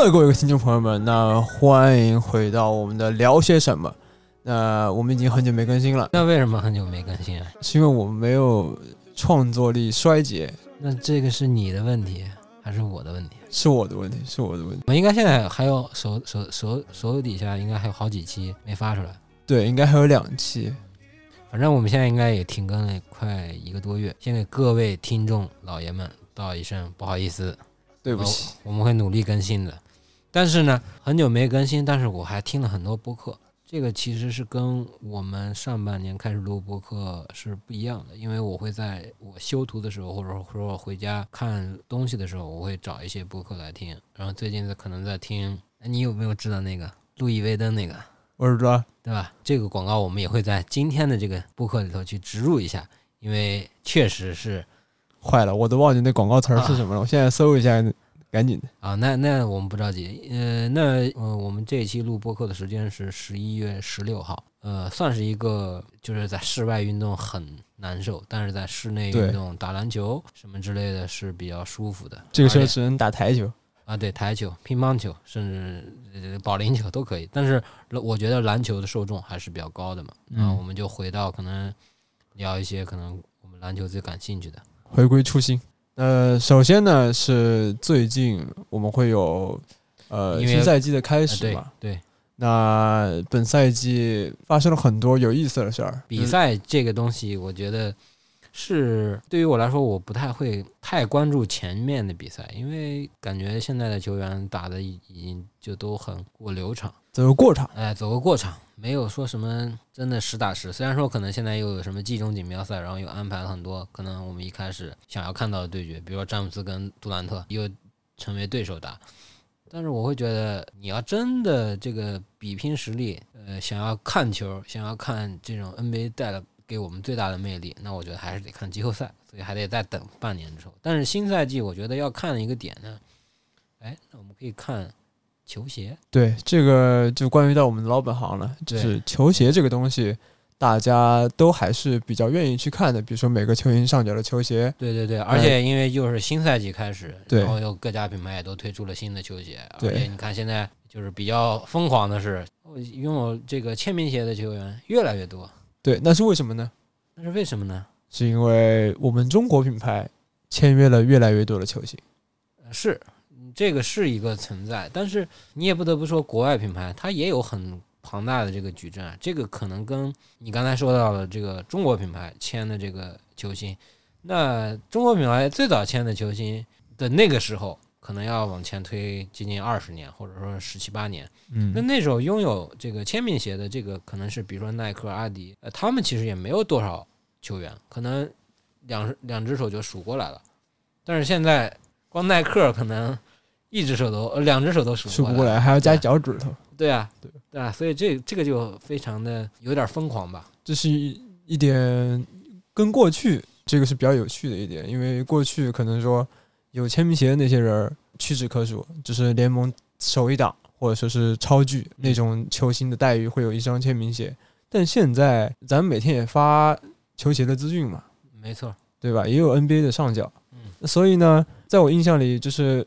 Hello，各位听众朋友们，那欢迎回到我们的聊些什么。那我们已经很久没更新了，那为什么很久没更新啊？是因为我们没有创作力衰竭，那这个是你的问题还是我的问题？是我的问题，是我的问题。我应该现在还有手手手手底下应该还有好几期没发出来，对，应该还有两期。反正我们现在应该也停更了快一个多月，先给各位听众老爷们道一声不好意思，对不起，我们会努力更新的。但是呢，很久没更新，但是我还听了很多播客。这个其实是跟我们上半年开始录播客是不一样的，因为我会在我修图的时候，或者说回家看东西的时候，我会找一些播客来听。然后最近在可能在听，你有没有知道那个路易威登那个？我知道，对吧？这个广告我们也会在今天的这个播客里头去植入一下，因为确实是坏了，我都忘记那广告词儿是什么了。我现在搜一下，赶紧的啊。那那我们不着急，呃，那呃，我们这一期录播客的时间是十一月十六号，呃，算是一个就是在室外运动很难受，但是在室内运动打篮球什么之类的是比较舒服的。这个时候只能打台球。啊，对，台球、乒乓球，甚至保龄球都可以。但是我觉得篮球的受众还是比较高的嘛。啊，我们就回到可能聊一些可能我们篮球最感兴趣的，回归初心。呃，首先呢是最近我们会有呃新赛季的开始嘛？对。那本赛季发生了很多有意思的事儿。比赛这个东西，我觉得。是对于我来说，我不太会太关注前面的比赛，因为感觉现在的球员打的已经就都很过流场，走个过场，哎，走个过场，没有说什么真的实打实。虽然说可能现在又有什么季中锦标赛，然后又安排了很多可能我们一开始想要看到的对决，比如说詹姆斯跟杜兰特又成为对手打，但是我会觉得你要真的这个比拼实力，呃，想要看球，想要看这种 NBA 带了。给我们最大的魅力，那我觉得还是得看季后赛，所以还得再等半年之后。但是新赛季，我觉得要看的一个点呢，哎，那我们可以看球鞋。对，这个就关于到我们的老本行了，就是球鞋这个东西，大家都还是比较愿意去看的。比如说每个球星上脚的球鞋，对对对，而且因为又是新赛季开始，然后又各家品牌也都推出了新的球鞋，而且你看现在就是比较疯狂的是，拥有这个签名鞋的球员越来越多。对，那是为什么呢？那是为什么呢？是因为我们中国品牌签约了越来越多的球星。是，这个是一个存在，但是你也不得不说，国外品牌它也有很庞大的这个矩阵啊。这个可能跟你刚才说到的这个中国品牌签的这个球星，那中国品牌最早签的球星的那个时候。可能要往前推接近二十年，或者说十七八年。嗯，那那时候拥有这个签名鞋的这个，可能是比如说耐克、阿迪，呃，他们其实也没有多少球员，可能两两只手就数过来了。但是现在光耐克可能一只手都，两只手都数不过来，还要加脚趾头。对啊，对对啊，所以这这个就非常的有点疯狂吧。这是一点跟过去这个是比较有趣的一点，因为过去可能说。有签名鞋的那些人屈指可数，就是联盟首一档或者说是超巨那种球星的待遇会有一双签名鞋。但现在咱们每天也发球鞋的资讯嘛，没错，对吧？也有 NBA 的上脚，嗯，所以呢，在我印象里，就是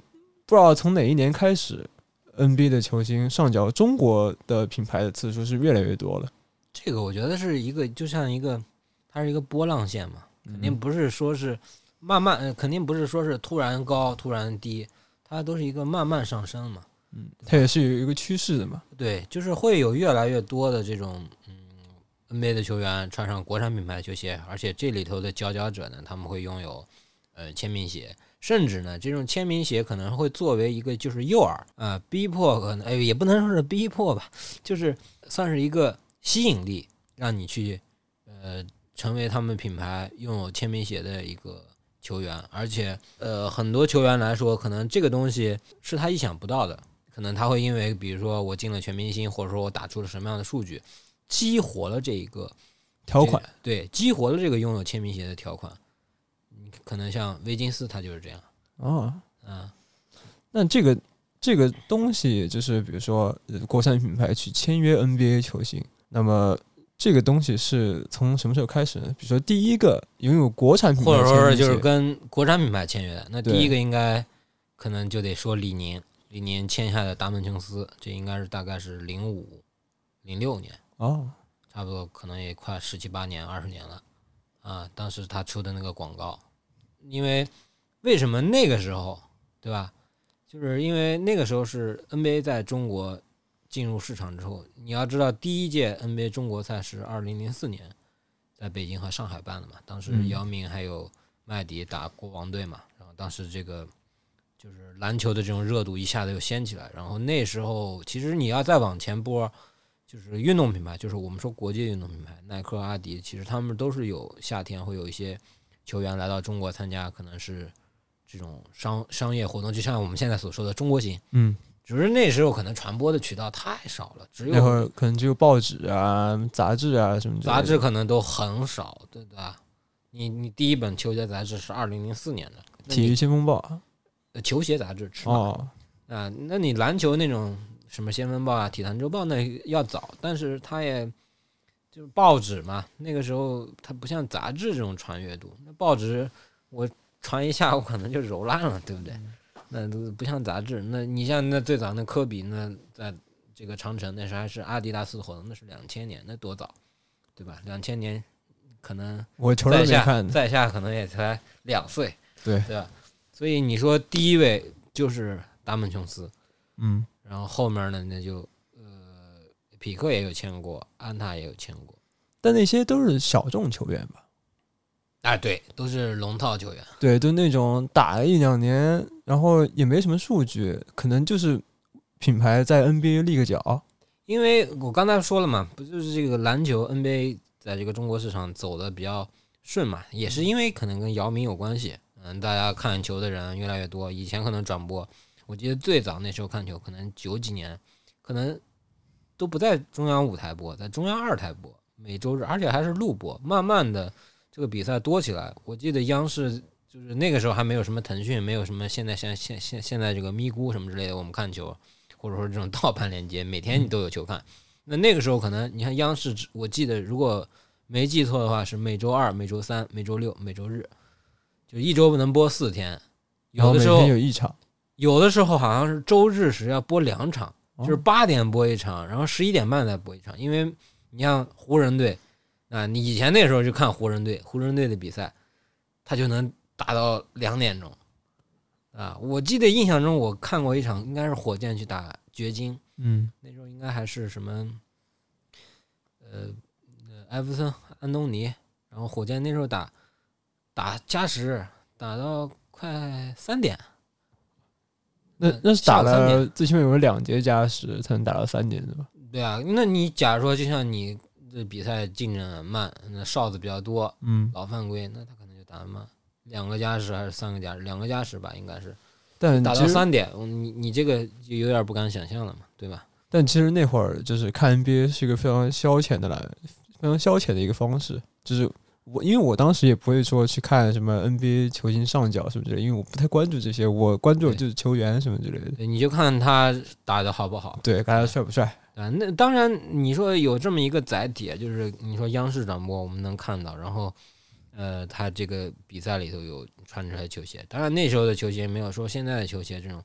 不知道从哪一年开始，NBA 的球星上脚中国的品牌的次数是越来越多了。这个我觉得是一个，就像一个，它是一个波浪线嘛，肯定不是说是。慢慢，肯定不是说是突然高突然低，它都是一个慢慢上升嘛。嗯，它也是有一个趋势的嘛。对，就是会有越来越多的这种嗯 NBA 的球员穿上国产品牌球鞋，而且这里头的佼佼者呢，他们会拥有呃签名鞋，甚至呢这种签名鞋可能会作为一个就是诱饵啊，逼迫可能哎也不能说是逼迫吧，就是算是一个吸引力，让你去呃成为他们品牌拥有签名鞋的一个。球员，而且呃，很多球员来说，可能这个东西是他意想不到的，可能他会因为，比如说我进了全明星，或者说我打出了什么样的数据，激活了这一个条款，对，激活了这个拥有签名鞋的条款。可能像威金斯他就是这样哦，嗯，那这个这个东西就是，比如说国产品牌去签约 NBA 球星，那么。这个东西是从什么时候开始呢？比如说，第一个拥有国产品牌，或者说是就是跟国产品牌签约的，那第一个应该可能就得说李宁。李宁签下的达蒙琼斯，这应该是大概是零五、零六年，哦，差不多可能也快十七八年、二十年了啊。当时他出的那个广告，因为为什么那个时候，对吧？就是因为那个时候是 NBA 在中国进入市场之后，你要知道，第一届 NBA 中国赛是二零零四年在北京和上海办的嘛，当时嗯姚明还有麦迪打国王队嘛，然后当时这个就是篮球的这种热度一下子又掀起来，然后那时候其实你要再往前拨，就是运动品牌，就是我们说国际运动品牌，耐克、阿迪，其实他们都是有夏天会有一些球员来到中国参加，可能是这种商商业活动，就像我们现在所说的中国行。嗯，只是那时候可能传播的渠道太少了，只那会有儿可能只有报纸啊、杂志啊什么的杂志可能都很少，对吧？你你第一本球鞋杂志是二零零四年的，体育先锋报呃球鞋杂志尺码哦，啊，那你篮球那种什么先锋报啊、体坛周报那要早，但是它也就是报纸嘛，那个时候它不像杂志这种传阅度，那报纸我传一下我可能就揉烂了，对不对？那都不像杂志，那你像那最早那科比，那在这个长城那时候还是阿迪达斯火的活动，那是两千年，那多早，对吧？两千年可能我球都在下没看，在下可能也才两岁，对对吧？所以你说第一位就是达蒙琼斯，嗯，然后后面呢，那就呃，匹克也有签过，安踏也有签过，但那些都是小众球员吧？啊，对，都是龙套球员。对，都那种打了一两年，然后也没什么数据，可能就是品牌在 NBA 立个脚。因为我刚才说了嘛，不就是这个篮球 NBA 在这个中国市场走的比较顺嘛，也是因为可能跟姚明有关系。嗯，大家看球的人越来越多，以前可能转播，我记得最早那时候看球，可能九几年，可能都不在中央五台播，在中央二台播，每周日，而且还是录播。慢慢的，这个比赛多起来，我记得央视就是那个时候还没有什么腾讯，没有什么现在像现现现在这个咪咕什么之类的，我们看球。或者说这种盗版链接，每天你都有球看。那那个时候可能你看央视，我记得如果没记错的话是每周二、每周三、每周六、每周日，就一周能播四天。有的时候有一场，有的时候好像是周日是要播两场，哦就是八点播一场，然后十一点半再播一场。因为你像湖人队啊，你以前那时候就看湖人队，湖人队的比赛，他就能打到两点钟啊。我记得印象中我看过一场，应该是火箭去打掘金，嗯，那时候应该还是什么，呃，呃艾弗森、安东尼，然后火箭那时候打打加时，打到快三点。那那是打了最起码有两节加时才能打到三点是吧？对啊，那你假如说就像你这比赛进展慢，那哨子比较多，嗯，老犯规，那他可能就打得慢。两个加时还是三个加时？两个加时吧，应该是但打到三点，嗯你你这个就有点不敢想象了嘛，对吧？但其实那会儿就是看 NBA 是一个非常消遣的来，非常消遣的一个方式。就是我，因为我当时也不会说去看什么 NBA 球星上脚什么之类，因为我不太关注这些，我关注就是球员什么之类的。你就看他打的好不好。对，看他帅不帅。啊，那当然，你说有这么一个载体，就是你说央视转播我们能看到，然后，呃，他这个比赛里头有穿出来球鞋，当然那时候的球鞋没有说现在的球鞋这种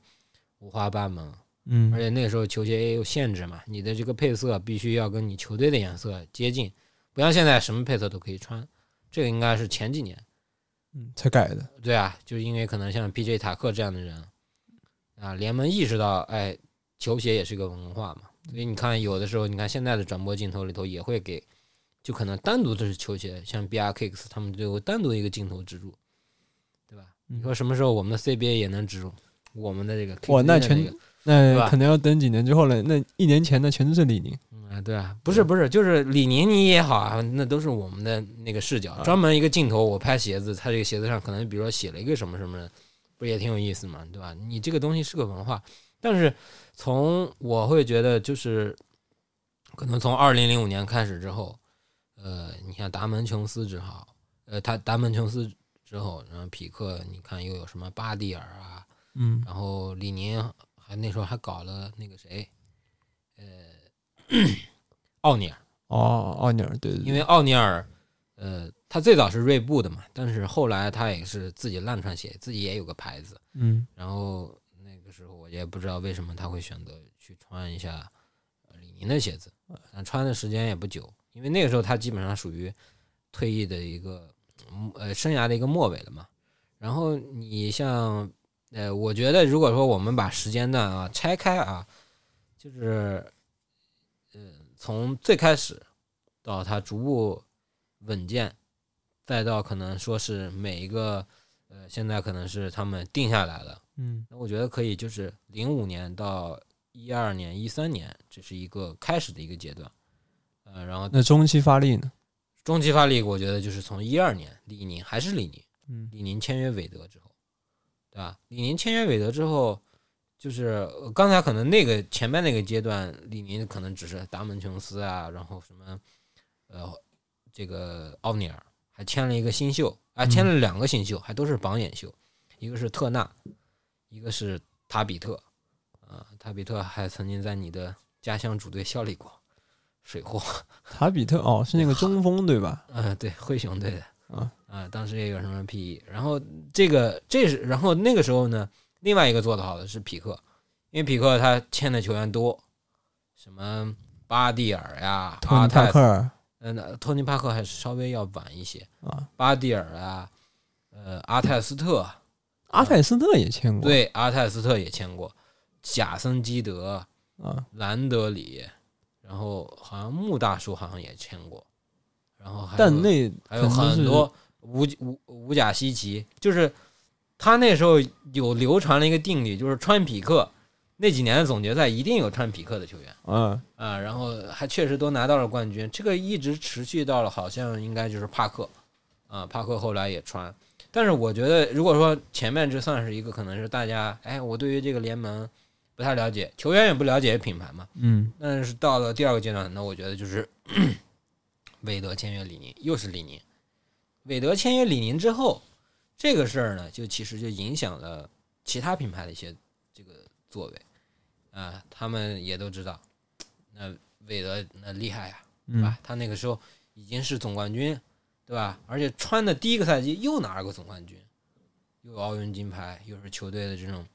五花八门，嗯而且那时候球鞋也有限制嘛，你的这个配色必须要跟你球队的颜色接近，不像现在什么配色都可以穿，这个应该是前几年，嗯，才改的。对啊，就是因为可能像 PJ 塔克这样的人啊，联盟意识到，哎，球鞋也是个文化嘛，所以你看，有的时候，你看现在的转播镜头里头也会给，就可能单独的是球鞋，像 BR Kicks 他们就有单独一个镜头植入，对吧？嗯你说什么时候我们的 CBA 也能植入我们的这个哇那全那可能要等几年之后了。那一年前那全都是李宁。嗯啊，对啊，不是不是，就是李宁你也好啊，那都是我们的那个视角，啊专门一个镜头，我拍鞋子，它这个鞋子上可能比如说写了一个什么什么的，不是也挺有意思嘛，对吧？你这个东西是个文化，但是从我会觉得就是，可能从二零零五年开始之后，呃，你像达门琼斯之后，呃，他达门琼斯之后，然后匹克，你看又有什么巴蒂尔啊，嗯，然后李宁还那时候还搞了那个谁，呃，奥尼尔，哦，奥尼尔，对对对，因为奥尼尔，呃，他最早是锐步的嘛，但是后来他也是自己乱穿鞋，自己也有个牌子，嗯。然后那个时候我也不知道为什么他会选择去穿一下李宁的鞋子，但穿的时间也不久，因为那个时候他基本上属于退役的一个呃生涯的一个末尾了嘛。然后你像呃，我觉得如果说我们把时间段啊拆开啊，就是呃从最开始到他逐步稳健，再到可能说是每一个呃现在可能是他们定下来了。嗯那我觉得可以，就是零五年到一二年、一三年，这是一个开始的一个阶段。呃，然后那中期发力呢？中期发力，我觉得就是从一二年，李宁还是李宁，嗯李宁签约韦德之后，对吧？李宁签约韦德之后，就是呃刚才可能那个前面那个阶段，李宁可能只是达蒙琼斯啊，然后什么呃这个奥尼尔还签了一个新秀，啊，签了两个新秀，还都是榜眼秀，一个是特纳，一个是塔比特，啊，塔比特还曾经在你的家乡主队效力过，水货。塔比特哦，是那个中锋 对吧？嗯，对，灰熊队的啊啊，当时也有什么 PE，然后这个这是，然后那个时候呢，另外一个做的好的是匹克，因为匹克他签的球员多，什么巴蒂尔呀、阿泰克尔嗯，那托尼帕克还是稍微要晚一些，啊，巴蒂尔啊，呃，阿泰斯特，阿泰斯特也签过。对，阿泰斯特也签过，贾森基德、啊，兰德里，然后好像穆大叔好像也签过，然后还有但那还有很多五五五甲西奇，就是他那时候有流传了一个定理，就是穿匹克那几年的总决赛一定有穿匹克的球员嗯，啊，然后还确实都拿到了冠军，这个一直持续到了好像应该就是帕克啊，帕克后来也穿，但是我觉得如果说前面这算是一个可能是大家哎，我对于这个联盟不太了解，球员也不了解品牌嘛，嗯。但是到了第二个阶段，那我觉得就是 韦德签约李宁，又是李宁。韦德签约李宁之后，这个事儿呢，就其实就影响了其他品牌的一些这个作为啊，他们也都知道，那韦德那厉害呀、对嗯吧？他那个时候已经是总冠军，对吧？而且穿的第一个赛季又拿了个总冠军，又有奥运金牌，又是球队的这种，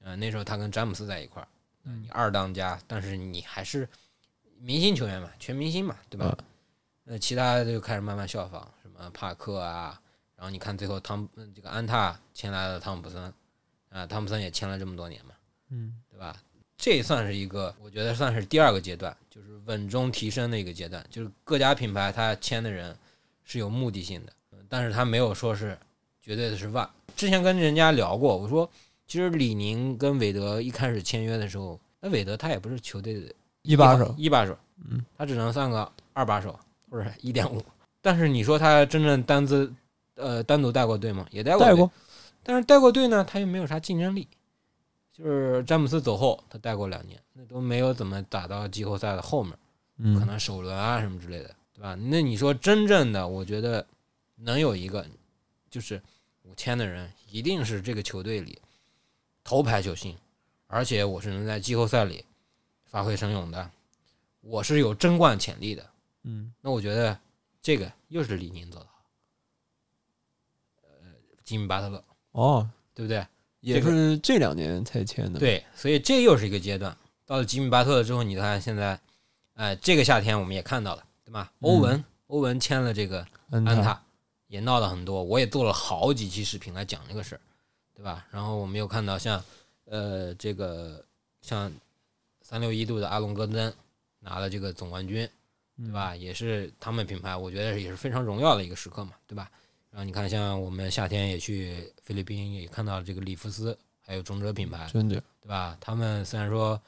呃，那时候他跟詹姆斯在一块儿，呃你二当家，但是你还是明星球员嘛，全明星嘛，对吧？那其他的就开始慢慢效仿，什么帕克啊，然后你看最后汤呃这个安踏签来了汤普森，啊，汤普森也签了这么多年嘛，嗯对吧？这算是一个，我觉得算是第二个阶段，就是稳中提升的一个阶段。就是各家品牌它签的人是有目的性的，嗯但是他没有说是绝对的是万。之前跟人家聊过，我说其实李宁跟韦德一开始签约的时候，那韦德他也不是球队的一把手，一把手，嗯，他只能算个二把手或者一点五。但是你说他真正单资呃单独带过队吗？也带过队带过，但是带过队呢，他又没有啥竞争力。就是詹姆斯走后，他带过两年，那都没有怎么打到季后赛的后面，可嗯能首轮啊什么之类的，对吧？那你说真正的，我觉得能有一个就是五千的人，一定是这个球队里头牌球星，而且我是能在季后赛里发挥神勇的，我是有争冠潜力的。嗯那我觉得这个又是李宁做的好，呃，吉米巴特勒，哦，对不对？也这个是这两年才签的。，对，所以这又是一个阶段。到了吉米巴特勒之后，你看现在，哎、这个夏天我们也看到了，对吧？欧文，欧文签了这个安踏，也闹了很多，我也做了好几期视频来讲这个事儿，对吧？然后我们又看到像，呃，这个像三六一度的阿隆戈登拿了这个总冠军，对吧？也是他们品牌，我觉得也是非常荣耀的一个时刻嘛，对吧？然后你看，像我们夏天也去菲律宾，也看到这个里夫斯，还有中哲品牌，真的，对吧？他们虽然说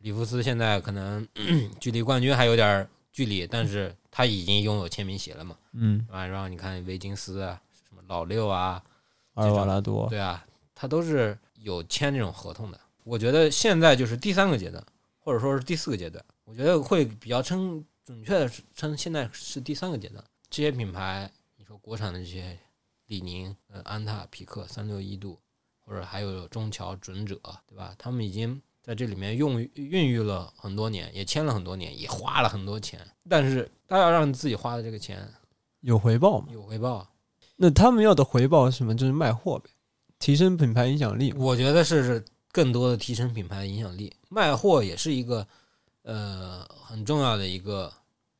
里夫斯现在可能 距离冠军还有点儿距离，但是他已经拥有签名鞋了嘛，嗯？然后你看维金斯啊，什么老六啊，阿尔瓦拉多，对啊，他都是有签这种合同的。我觉得现在就是第三个阶段，或者说是第四个阶段，我觉得会比较称准确的称现在是第三个阶段。这些品牌，国产的这些李宁、呃安踏、匹克、三六一度，或者还有中桥、准者，对吧？他们已经在这里面用孕育了很多年，也签了很多年，也花了很多钱，但是他要让自己花的这个钱有回报吗？有回报，那他们要的回报是什么？就是卖货呗，提升品牌影响力。我觉得是是更多的提升品牌的影响力。卖货也是一个呃很重要的一个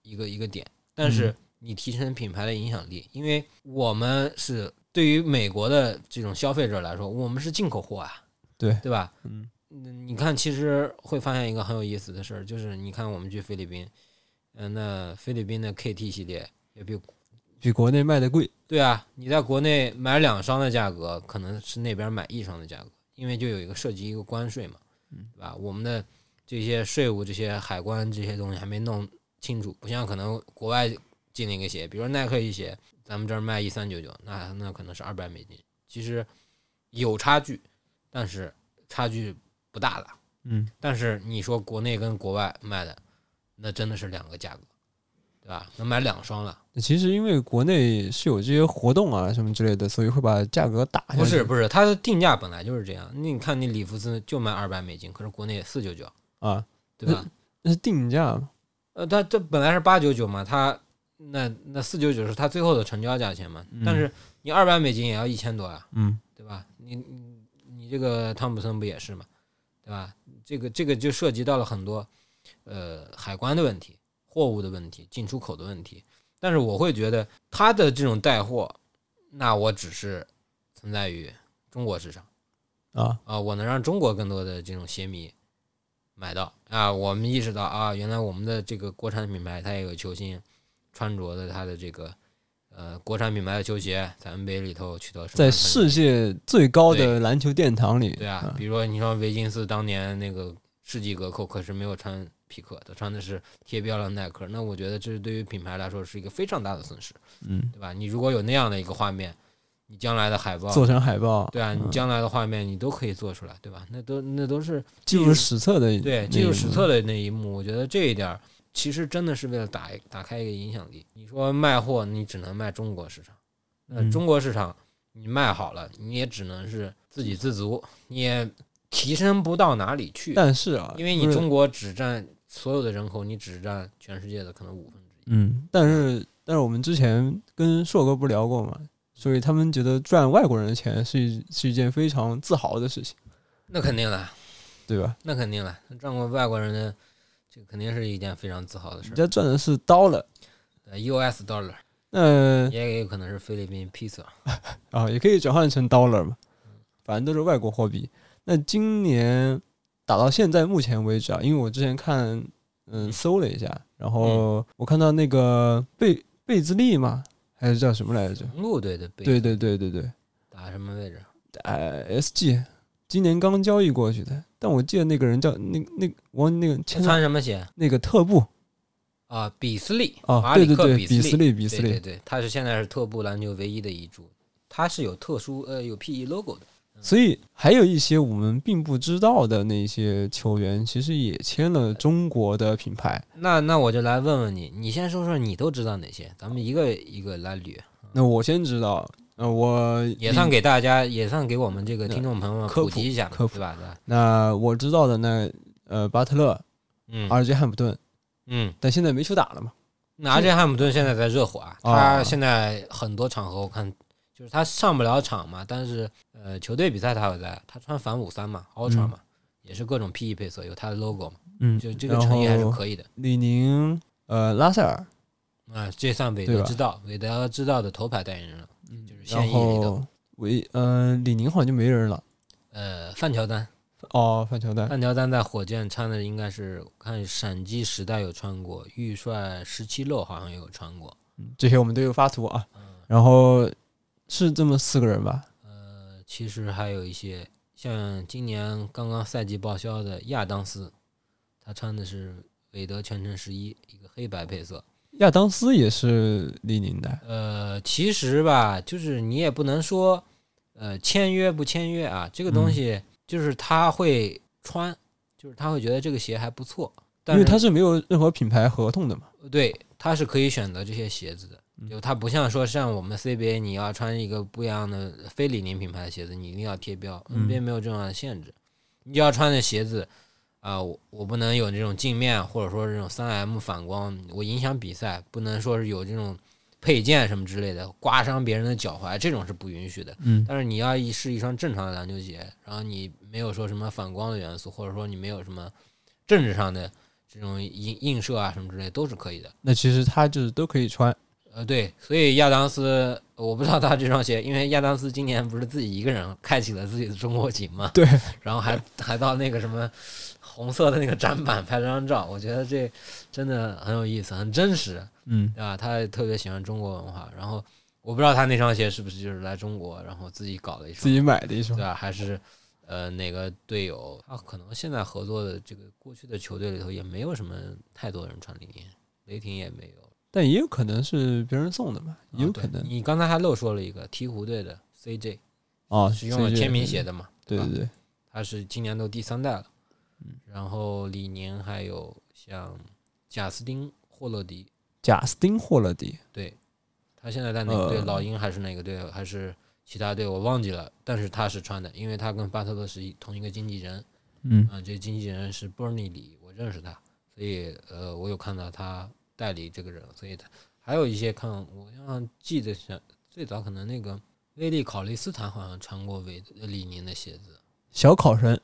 一个一个点，但是你提升品牌的影响力，因为我们是对于美国的这种消费者来说，我们是进口货啊，对对吧？嗯嗯，你看，其实会发现一个很有意思的事儿，就是你看我们去菲律宾，嗯、那菲律宾的 KT 系列也比比国内卖的贵。对啊，你在国内买两双的价格，可能是那边买一双的价格，因为就有一个涉及一个关税嘛，对吧？我们的这些税务、这些海关这些东西还没弄清楚，不像可能国外进了一个鞋，比如说耐克一鞋，咱们这儿卖一三九九，那那可能是二百美金，其实有差距，但是差距不大了。嗯，但是你说国内跟国外卖的，那真的是两个价格，对吧？能买两双了。其实因为国内是有这些活动啊什么之类的，所以会把价格打下去。不是不是，它的定价本来就是这样。你看，你里弗斯就卖二百美金，可是国内四九九，啊，对吧？那是定价嘛。呃，它这本来是八九九嘛，它那那四九九是它最后的成交价钱嘛。但是你二百美金也要一千多啊，嗯对吧？你你你这个汤普森不也是嘛，对吧？这个这个就涉及到了很多呃海关的问题、货物的问题、进出口的问题。但是我会觉得他的这种带货，那我只是存在于中国市场。啊，啊，我能让中国更多的这种鞋迷买到啊，我们意识到啊，原来我们的这个国产品牌它也有球星穿着的他的这个呃国产品牌的球鞋，在 NBA 里头取得什么在世界最高的篮球殿堂里，对啊，比如说你说维金斯当年那个世纪隔扣，可是没有穿匹克，他穿的是贴标的耐克，那我觉得这是对于品牌来说是一个非常大的损失，嗯，对吧？你如果有那样的一个画面，你将来的海报，做成海报，对啊，你嗯将来的画面你都可以做出来，对吧？那都那都是记入史册的对，那记录史册的那一幕，我觉得这一点儿其实真的是为了打打开一个影响力。你说卖货，你只能卖中国市场，那嗯中国市场你卖好了，你也只能是自给自足，你也提升不到哪里去，但是啊，因为你中国只占所有的人口，你只占全世界的可能五分之一。嗯，但是但是我们之前跟硕哥不聊过嘛，所以他们觉得赚外国人的钱是一是一件非常自豪的事情，那肯定了，对吧？那肯定了，赚过外国人的，这肯定是一件非常自豪的事人。家赚的是 dollar，U.S. dollar 那也有可能是菲律宾 peso。啊也可以转换成 dollar 嘛，反正都是外国货币。那今年打到现在目前为止啊，因为我之前看嗯搜了一下，然后我看到那个贝贝兹利嘛，还是叫什么来着？陆队的杯对对对对对，打什么位置？呃，SG 今年刚交易过去的，但我记得那个人叫那那我那个签穿什么鞋那个特步啊？比斯利啊，对对对，比斯利比斯利，对对对，他是现在是特步篮球唯一的一注，他是有特殊呃有 PE logo 的。所以还有一些我们并不知道的那些球员，其实也签了中国的品牌。那那我就来问问你，你先说说你都知道哪些？咱们一个一个来捋，那我先知道，呃，我也算给大家，也算给我们这个听众朋友们普普及一下嘛，科普对吧？吧？那我知道的那呃巴特勒、嗯阿尔杰汉普顿，嗯，但现在没球打了嘛。那阿杰汉姆顿现在在热火啊，啊他现在很多场合我看就是他上不了场嘛，但是呃球队比赛他有在，他穿反五三嘛，Ultra 嘛，也是各种 PE 配色，有他的 logo 嘛，嗯，就这个诚意还是可以的。李宁、呃拉塞尔，啊，这算韦德之道，韦德之道的头牌代言人了，就是然现役里头。后维呃李宁好像就没人了。呃，范乔丹，哦，范乔丹，范乔丹在火箭穿的应该是，我看闪击时代有穿过，预帅十七漏好像也有穿过。这些我们都有发图啊。嗯，然后是这么四个人吧？呃，其实还有一些像今年刚刚赛季报销的亚当斯，他穿的是韦德全程十一，一个黑白配色。亚当斯也是李宁的。呃，其实吧，就是你也不能说，呃，签约不签约啊，这个东嗯西就是他会穿，就是他会觉得这个鞋还不错，但因为他是没有任何品牌合同的嘛。对，他是可以选择这些鞋子的。嗯就他不像说像我们 CBA，你要穿一个不一样的非李宁品牌的鞋子，你一定要贴标。嗯 NBA 没有这样的限制，你只要穿的鞋子啊、我我不能有这种镜面或者说这种三 M 反光，我影响比赛，不能说是有这种配件什么之类的，刮伤别人的脚踝，这种是不允许的。嗯但是你要一是一双正常的篮球鞋，然后你没有说什么反光的元素，或者说你没有什么政治上的这种映映射啊什么之类，都是可以的。那其实它就是都可以穿，呃，对，所以亚当斯，我不知道他这双鞋，因为亚当斯今年不是自己一个人开启了自己的中国行嘛，对，然后还还到那个什么红色的那个展板拍了张照，我觉得这真的很有意思，很真实，嗯对吧？他特别喜欢中国文化，然后我不知道他那双鞋是不是就是来中国，然后自己搞了一双，自己买的一双对，吧？还是呃哪个队友？他可能现在合作的这个过去的球队里头也没有什么太多人穿李宁，雷霆也没有。但也有可能是别人送的嘛，也有可能你刚才还漏说了一个鹈鹕队的 CJ，哦，是用了签名鞋的嘛？对对对，他是今年都第三代了。然后李宁还有像贾斯汀霍勒迪，贾斯汀霍勒迪，对他现在在哪个队？呃老鹰还是哪个队？还是其他队？我忘记了。但是他是穿的，因为他跟巴特勒是一同一个经纪人。嗯啊、这经纪人是 Bernie 李，我认识他，所以呃，我有看到他代理这个人，所以他还有一些看，我好像记得是最早可能那个威利考利斯坦好像穿过韦李宁的鞋子，小考生。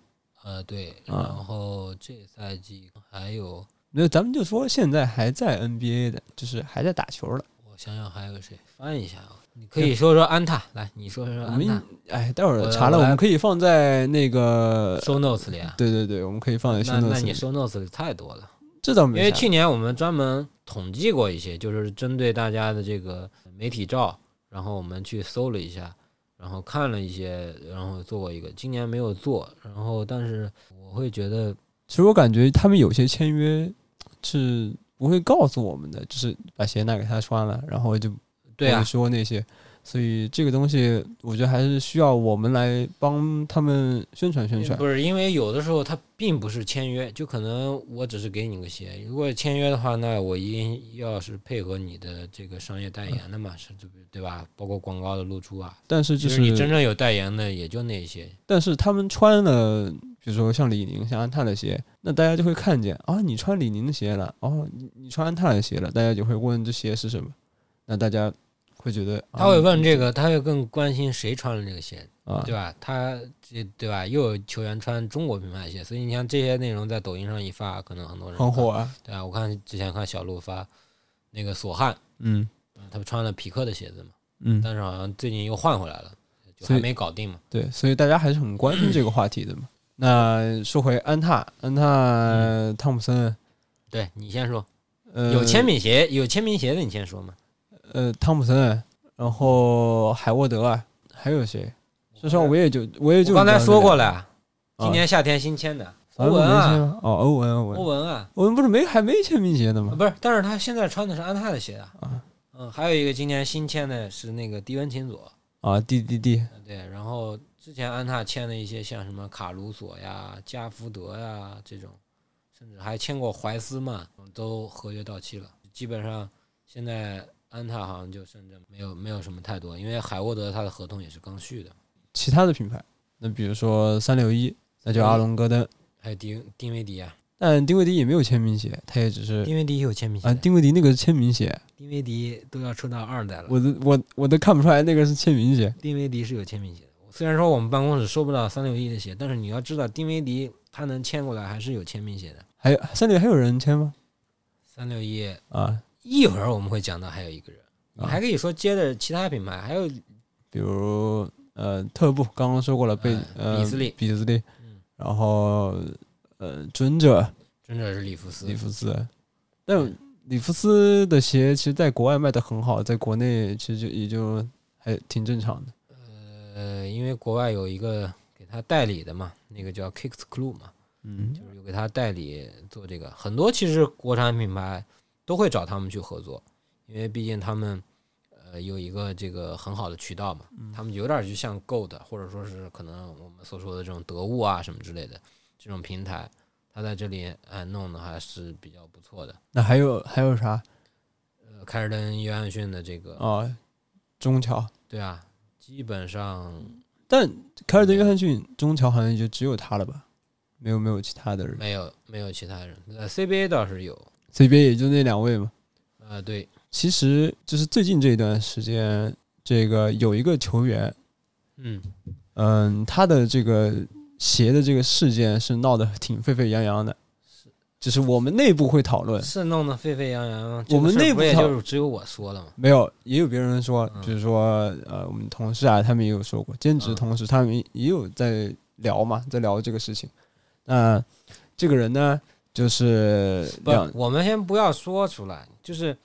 呃，对，啊然后这赛季还有没有，咱们就说现在还在 NBA 的，就是还在打球的。我想想还有谁，翻一下啊，你可以说说安踏，来，你说说我安踏们哎，待会儿查了，我们可以放在那个，，show notes 里啊。对对对，我们可以放在那 show notes 你里 show notes 里太多了，这倒没啥，因为去年我们专门统计过一些，就是针对大家的这个媒体照，然后我们去搜了一下，然后看了一些，然后做过一个。今年没有做，然后但是我会觉得，其实我感觉他们有些签约是不会告诉我们的，就是把鞋拿给他穿了，然后就对啊说那些。所以这个东西，我觉得还是需要我们来帮他们宣传宣传。不是因为有的时候他并不是签约，就可能我只是给你个鞋，如果签约的话，那我一定要是配合你的这个商业代言的嘛，是对不对吧？包括广告的露出啊。但是就是你真正有代言的也就那些，但是他们穿了，比如说像李宁、像安踏的鞋，那大家就会看见啊，你穿李宁的鞋了，哦，你你穿安踏的鞋了，大家就会问这鞋是什么，那大家会觉得他会问这个个，他会更关心谁穿了这个鞋，啊，对吧？他这对吧？又有球员穿中国品牌鞋，所以你像这些内容在抖音上一发，可能很多人很火啊，对啊，我看之前看小鹿发那个索汉，嗯他不穿了匹克的鞋子嘛，嗯，但是好像最近又换回来了，就还没搞定嘛。对，所以大家还是很关心这个话题的嘛。那说回安踏，安踏汤普森，对你先说，呃，有签名鞋有签名鞋的你先说嘛。呃，汤普森，然后海沃德啊，还有谁？说实话，我也就我也就刚才说过了，今年夏天新签的欧欧文啊，啊，哦，欧文，欧文欧，文啊，我们不是没还没签名鞋呢啊吗？不是，但是他现在穿的是安踏的鞋啊。啊嗯，还有一个今年新签的是那个迪文琴佐，啊，滴滴滴，对，然后之前安踏签的一些像什么卡鲁索呀、加福德呀这种，甚至还签过怀斯曼，都合约到期了。基本上现在安踏好像就甚至没有没有什么太多，因为海沃德他的合同也是刚续的，其他的品牌，那比如说三六一，那就阿隆戈登，还有丁丁威迪啊，但丁威迪也没有签名鞋，他也只是丁威迪有签名鞋啊，丁威迪那个是签名鞋，丁威迪都要出到二代了，我都我我都看不出来那个是签名鞋。丁威迪是有签名鞋的。虽然说我们办公室收不到三六一的鞋，但是你要知道，丁威迪他能签过来还是有签名鞋的。还有三六一还有人签吗？三六一啊，一会儿我们会讲到还有一个人，你啊还可以说接的其他品牌，还有比如呃特步，刚刚说过了，贝呃呃比斯利。比斯利。嗯，然后呃尊者。尊者是里弗斯。里，弗斯，但里弗斯的鞋其实在国外卖的很好，在国内其实就也就还挺正常的。呃，因为国外有一个给他代理的嘛，那个叫 Kicks Clue 嘛，嗯。就是有给他代理做这个，很多其实国产品牌都会找他们去合作，因为毕竟他们呃有一个这个很好的渠道嘛，他们有点就像 Gold 或者说是可能我们所说的这种得物啊什么之类的这种平台，他在这里哎弄的还是比较不错的。那还有还有啥呃，凯尔登约翰逊的这个，啊？中桥，对啊，基本上但凯尔登约翰逊中桥好像就只有他了吧？没有没有其他的人没有没有其他人。呃，CBA 倒是有，，CBA 也就那两位嘛。啊，对，其实就是最近这一段时间，这个有一个球员，嗯，嗯，他的这个鞋的这个事件是闹得挺沸沸扬扬的，就是我们内部会讨论，是弄得沸沸扬扬。我们内部也就是只有我说了嘛？没有，也有别人说，嗯就是说，呃，我们同事啊，他们也有说过，兼职嗯同事他们也有在聊嘛，在聊这个事情。那这个人呢，就是不，我们先不要说出来，就是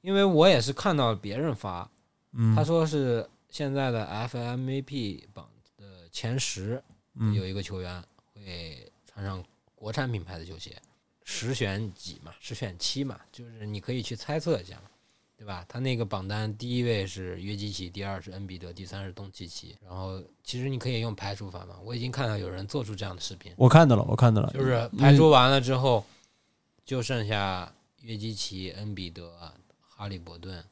因为我也是看到别人发，嗯，他说是现在的 FMVP 榜的前十嗯。有一个球员会穿上国产品牌的球鞋，十选几嘛，十选七嘛，就是你可以去猜测一下嘛，对吧？他那个榜单第一位是约基奇，第二是恩比德，第三是东契奇。然后其实你可以用排除法嘛，我已经看到有人做出这样的视频，我看到了，我看到了，就是排除完了之后，就剩下约基奇、恩比德、哈利伯顿，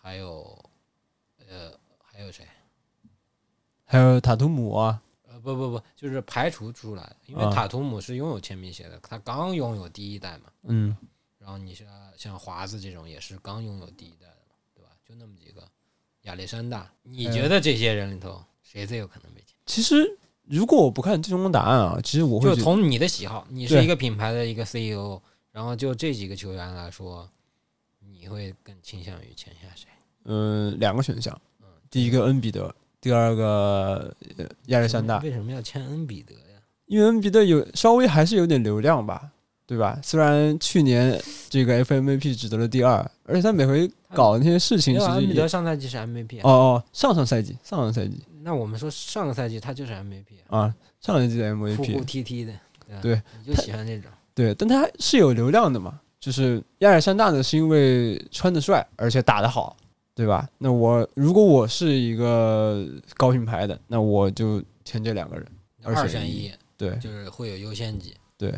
还有呃还有谁？还有塔图姆啊，呃，不不不，就是排除出来的，因为啊塔图姆是拥有签名鞋的，他刚拥有第一代嘛。嗯，然后你像像华子这种也是刚拥有第一代的嘛，对吧？就那么几个，亚历山大，你哎觉得这些人里头谁最有可能被签？其实如果我不看最终答案啊，其实我会，就从你的喜好，你是一个品牌的一个 CEO，然后就这几个球员来说，你会更倾向于签下谁？嗯、两个选项，嗯第一个恩比德，第二个呃亚历山大，为什么要签恩比德呀？因为恩比德有稍微还是有点流量吧，对吧？虽然去年这个 FMVP 只得了第二，而且他每回搞的那些事情其实也德上赛季是 MVP，、啊哦哦，上上赛季上上赛季那我们说上个赛季他就是 MVP，啊啊，上赛季的哭哭 MVP 啼啼的，吧对，你就喜欢这种。对，但他是有流量的嘛。就是亚历山大呢，是因为穿的帅，而且打的好，对吧？那我如果我是一个高品牌的，那我就签这两个人。二选一，对就是会有优先级，对，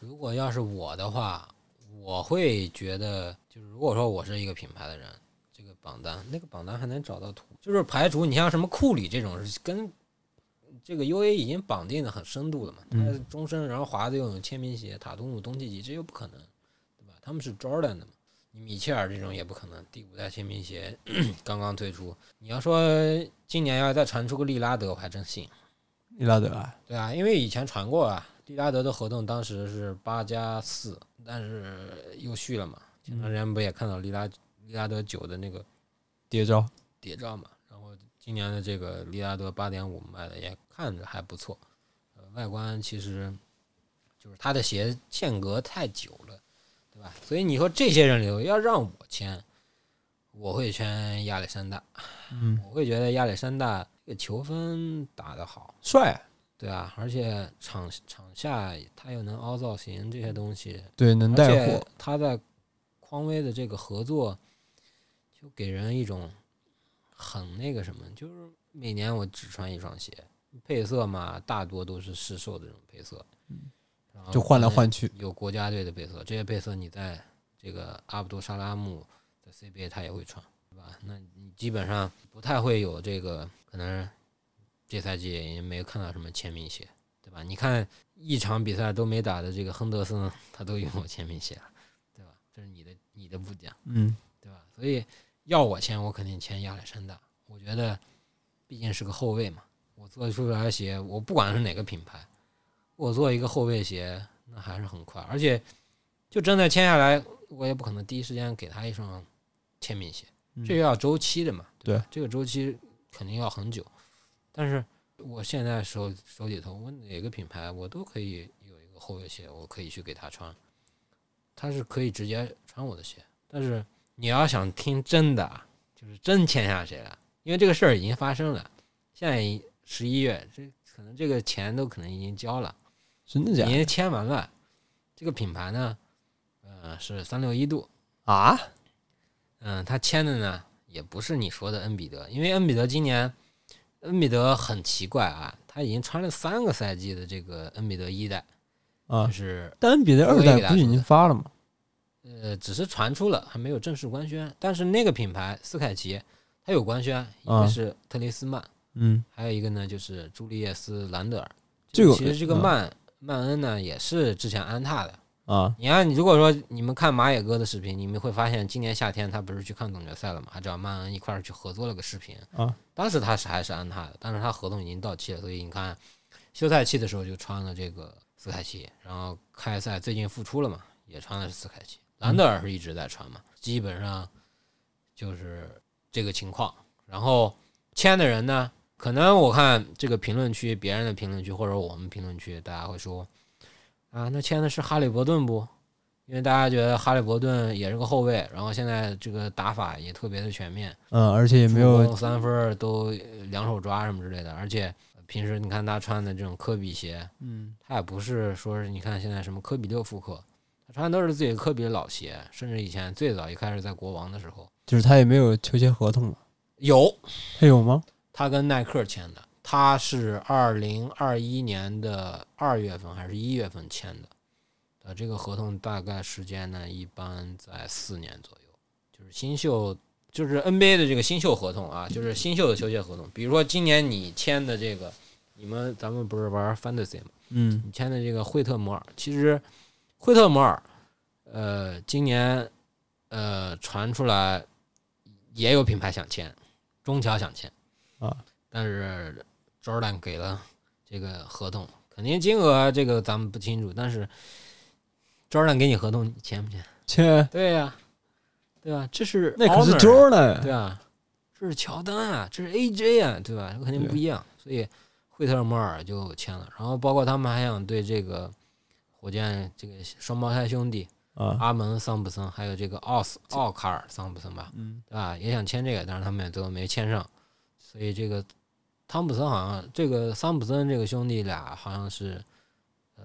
如果要是我的话，我会觉得，就是如果说我是一个品牌的人，这个榜单那个榜单还能找到图，就是排除你像什么库里这种是跟这个 U A 已经绑定的很深度了嘛，他终身，然后华子又有签名鞋，塔图姆、东契奇，这又不可能，对吧？他们是 Jordan 的嘛。你米切尔这种也不可能，第五代签名鞋 刚刚推出。你要说今年要再传出个利拉德，我还真信。利拉德啊，对啊，因为以前传过啊，利拉德的合同当时是八加四，但是又续了嘛。前段时间不也看到利拉利拉德九的那个谍照，谍照嘛？然后今年的这个利拉德八点五卖的也看着还不错，呃，外观其实就是他的鞋间隔太久了，对吧？所以你说这些人里头要让我签，我会签亚历山大，嗯，我会觉得亚历山大这个球风打得好。帅，对啊，而且场场下他又能凹造型这些东西，对，能带货，他在匡威的这个合作，就给人一种很那个什么，就是每年我只穿一双鞋，配色嘛大多都是市售的这种配色，就换来换去，有国家队的配色，这些配色你在这个阿卜杜沙拉木的 CBA 他也会穿，对吧？那你基本上不太会有这个，可能这赛季也没有看到什么签名鞋，对吧？你看一场比赛都没打的这个亨德森，他都拥有签名鞋了，对吧？这是你的你的不讲，嗯，对吧？所以要我签，我肯定签亚历山大。我觉得毕竟是个后卫嘛，我做出来的鞋，我不管是哪个品牌，我做一个后卫鞋，那还是很快，而且就真的签下来，我也不可能第一时间给他一双签名鞋，嗯这个要周期的嘛，对吧，这个周期肯定要很久。但是我现在手手里头，我哪个品牌我都可以有一个后卫鞋，我可以去给他穿，他是可以直接穿我的鞋。但是你要想听真的啊，就是真签下谁了，因为这个事儿已经发生了，现在十一月，这可能这个钱都可能已经交了。真的假的已经签完了。这个品牌呢，呃，是三六一度，啊？嗯，他签的呢也不是你说的恩比德，因为恩比德今年，恩比德很奇怪啊，他已经穿了三个赛季的这个恩比德一代，啊就，是但恩比德二代不是已经发了吗？呃，只是传出了，还没有正式官宣。但是那个品牌斯凯奇，它有官宣，一啊个是特雷斯曼，嗯，还有一个呢就是朱利叶斯兰德尔。这个其实这个嗯曼曼恩呢也是之前安踏的。啊，你看，如果说你们看马野哥的视频，你们会发现今年夏天他不是去看总决赛了嘛？还找曼恩一块儿去合作了个视频啊。当时他是还是安踏的，但是他合同已经到期了，所以你看休赛期的时候就穿了这个斯凯奇，然后开赛最近复出了嘛，也穿的是斯凯奇。兰德尔是一直在穿嘛，基本上就是这个情况。然后签的人呢，可能我看这个评论区，别人的评论区或者我们评论区，大家会说。啊，那签的是哈利伯顿不？因为大家觉得哈利伯顿也是个后卫，然后现在这个打法也特别的全面，嗯，而且也没有三分都两手抓什么之类的，而且平时你看他穿的这种科比鞋，嗯，他也不是说是你看现在什么科比六复刻，他穿的都是自己科比的老鞋，甚至以前最早一开始在国王的时候，就是他也没有球鞋合同有，他有吗？他跟耐克签的。他是二零二一年的二月份还是一月份签的？呃，这个合同大概时间呢，一般在四年左右。就是新秀，就是 NBA 的这个新秀合同啊，就是新秀的球鞋合同。比如说今年你签的这个，你们咱们不是玩 Fantasy 吗？嗯，你签的这个惠特摩尔，其实惠特摩尔，呃，今年呃传出来也有品牌想签，中桥想签啊，但是。Jordan 给了这个合同，肯定金额这个咱们不清楚，但是 Jordan 给你合同，你签不签？签。对呀，对吧？这是那可是 Jordan，对啊，这是乔丹啊，这是 AJ 啊，对吧？肯定不一样。所以惠特摩尔就签了，然后包括他们还想对这个火箭这个双胞胎兄弟啊，阿蒙桑普森，还有这个奥斯奥卡尔桑普森吧，嗯，对吧？也想签这个，但是他们也最后没签上，所以这个。汤普森好像这个桑普森这个兄弟俩好像是，呃，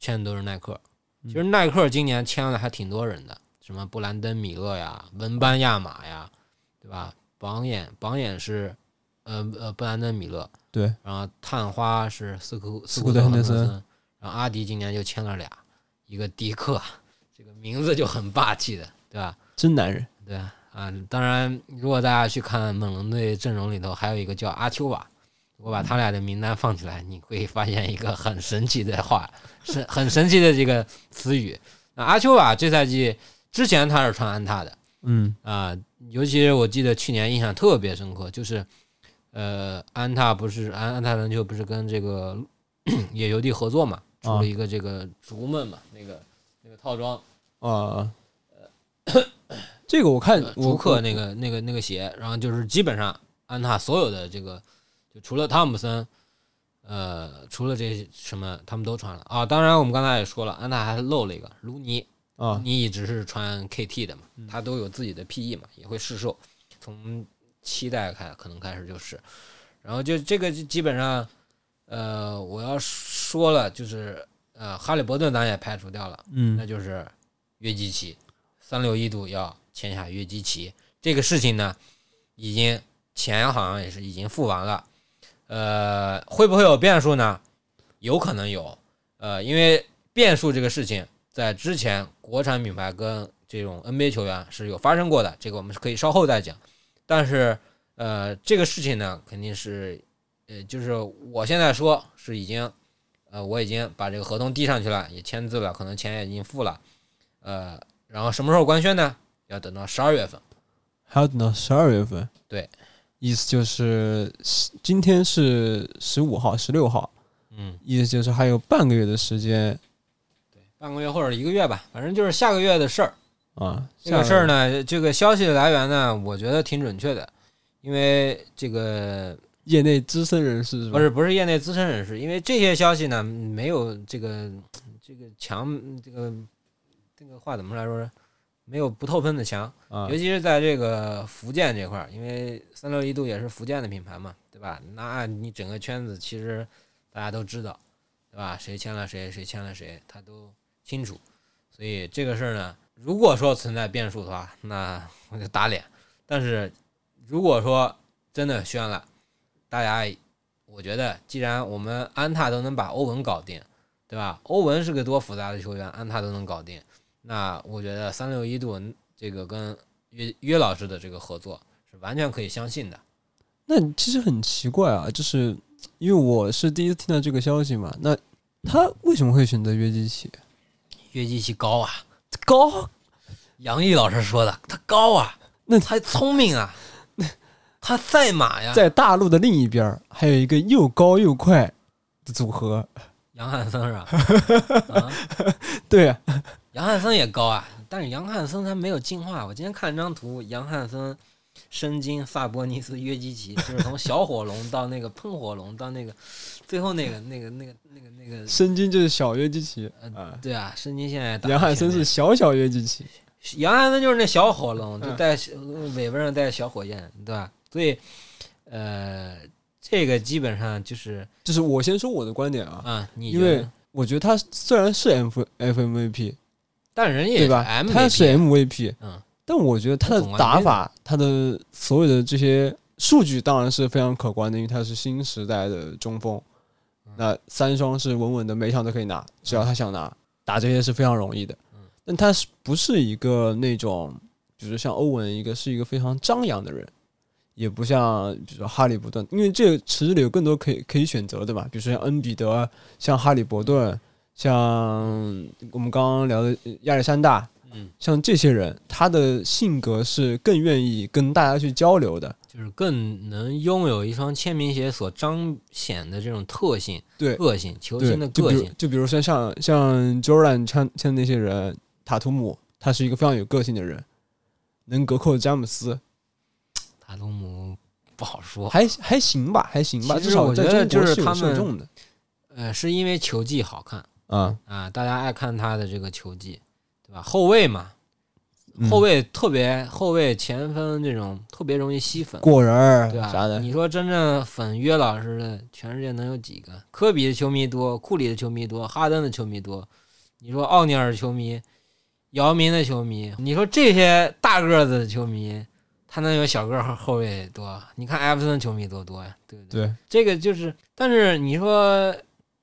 签的都是耐克。其实耐克今年签了还挺多人的，什么布兰登·米勒呀、文班亚马呀，对吧？榜眼榜眼是，呃呃，布兰登·米勒。对。然后探花是斯库斯库特·亨德森。然后阿迪今年就签了俩，一个迪克，这个名字就很霸气的，对吧？真男人。对。啊，当然，如果大家去看猛龙队阵容里头，还有一个叫阿丘瓦，我把他俩的名单放起来，你会发现一个很神奇的话，是很神奇的这个词语。那阿丘瓦这赛季之前他是穿安踏的，嗯啊，尤其是我记得去年印象特别深刻，就是呃，安踏不是安安踏篮球不是跟这个 野球帝合作嘛，出了一个这个逐梦嘛，那个那个套装啊。这个我看逐客那个那个那个鞋，然后就是基本上安踏所有的这个，就除了汤姆森，呃，除了这什么他们都穿了啊。当然我们刚才也说了，安踏还漏了一个卢尼啊，你一直是穿 KT 的嘛，他都有自己的 PE 嘛，也会试售，从七代开可能开始就是，然后就这个基本上，呃，我要说了就是呃，哈利伯顿咱也排除掉了，嗯，那就是约基奇三六一度要。签下约基奇这个事情呢，已经钱好像也是已经付完了，呃，会不会有变数呢？有可能有，呃，因为变数这个事情在之前国产品牌跟这种 NBA 球员是有发生过的，这个我们是可以稍后再讲。但是，呃，这个事情呢，肯定是，呃，就是我现在说是已经，呃，我已经把这个合同递上去了，也签字了，可能钱也已经付了，呃，然后什么时候官宣呢？要等到十二月份，还要等到十二月份。对，意思就是今天是十五号、十六号，嗯，意思就是还有半个月的时间。对，半个月或者一个月吧，反正就是下个月的事儿啊。这个事儿呢，这个消息的来源呢，我觉得挺准确的，因为这个业内资深人士不是不是业内资深人士，因为这些消息呢，没有这个这个强这个这个话怎么来说？没有不透风的墙，尤其是在这个福建这块儿，因为三六一度也是福建的品牌嘛，对吧？那你整个圈子其实大家都知道，对吧？谁签了谁，谁签了谁，他都清楚。所以这个事儿呢，如果说存在变数的话，那我就打脸。但是如果说真的宣了，大家，我觉得既然我们安踏都能把欧文搞定，对吧？欧文是个多复杂的球员，安踏都能搞定。那我觉得三六一度这个跟约约老师的这个合作是完全可以相信的。那其实很奇怪啊，就是因为我是第一次听到这个消息嘛。那他为什么会选择约基奇？约基奇高啊，高，杨毅老师说的，他高啊，那他聪明啊，那他赛马呀，在大陆的另一边还有一个又高又快的组合。杨汉森是吧？啊，对啊，杨汉森也高啊，但是杨汉森他没有进化。我今天看了张图，杨汉森、申京、萨博尼斯、约基奇，就是从小火龙到那个喷火龙到那个最后那个那个那个那个那个，申京就是小约基奇呃啊，对啊，申京现在打杨汉森是小小约基奇。杨汉森就是那小火龙，就嗯带尾巴上带小火焰，对吧？所以，呃，这个基本上就是就是我先说我的观点啊，啊，你因为我觉得他虽然是 F FMVP 但人也对吧他是 MVP，嗯，但我觉得他的打法，他的所有的这些数据当然是非常可观的，因为他是新时代的中锋。嗯那三双是稳稳的，每场都可以拿，只要他想拿，打这些是非常容易的嗯。但他是不是一个那种，比如像欧文一个是一个非常张扬的人，也不像比如说哈利伯顿，因为这个池子里有更多可以可以选择的嘛，比如说像恩比德，像哈利伯顿，像我们刚刚聊的呃亚历山大，嗯，像这些人，他的性格是更愿意跟大家去交流的。就是更能拥有一双签名鞋所彰显的这种特性、对。个性，球星的，个性。就比如说像像 Jordan 签签那些人，塔图姆，他是一个非常有个性的人，能隔扣詹姆斯，塔图姆不好说，还还行吧，还行吧，至少我觉得就是他们呃，是因为球技好看啊。啊，大家爱看他的这个球技，对吧？后卫嘛，嗯后卫特别后卫前锋这种特别容易吸粉，过人儿对吧？啥的，你说真正粉约老师的，全世界能有几个？科比的球迷多，库里的球迷多，哈登的球迷多。你说奥尼尔的球迷，姚明的球迷，你说这些大个子的球迷，他能有小个儿后卫多？你看艾弗森球迷多多呀，对不对？对，这个就是，但是你说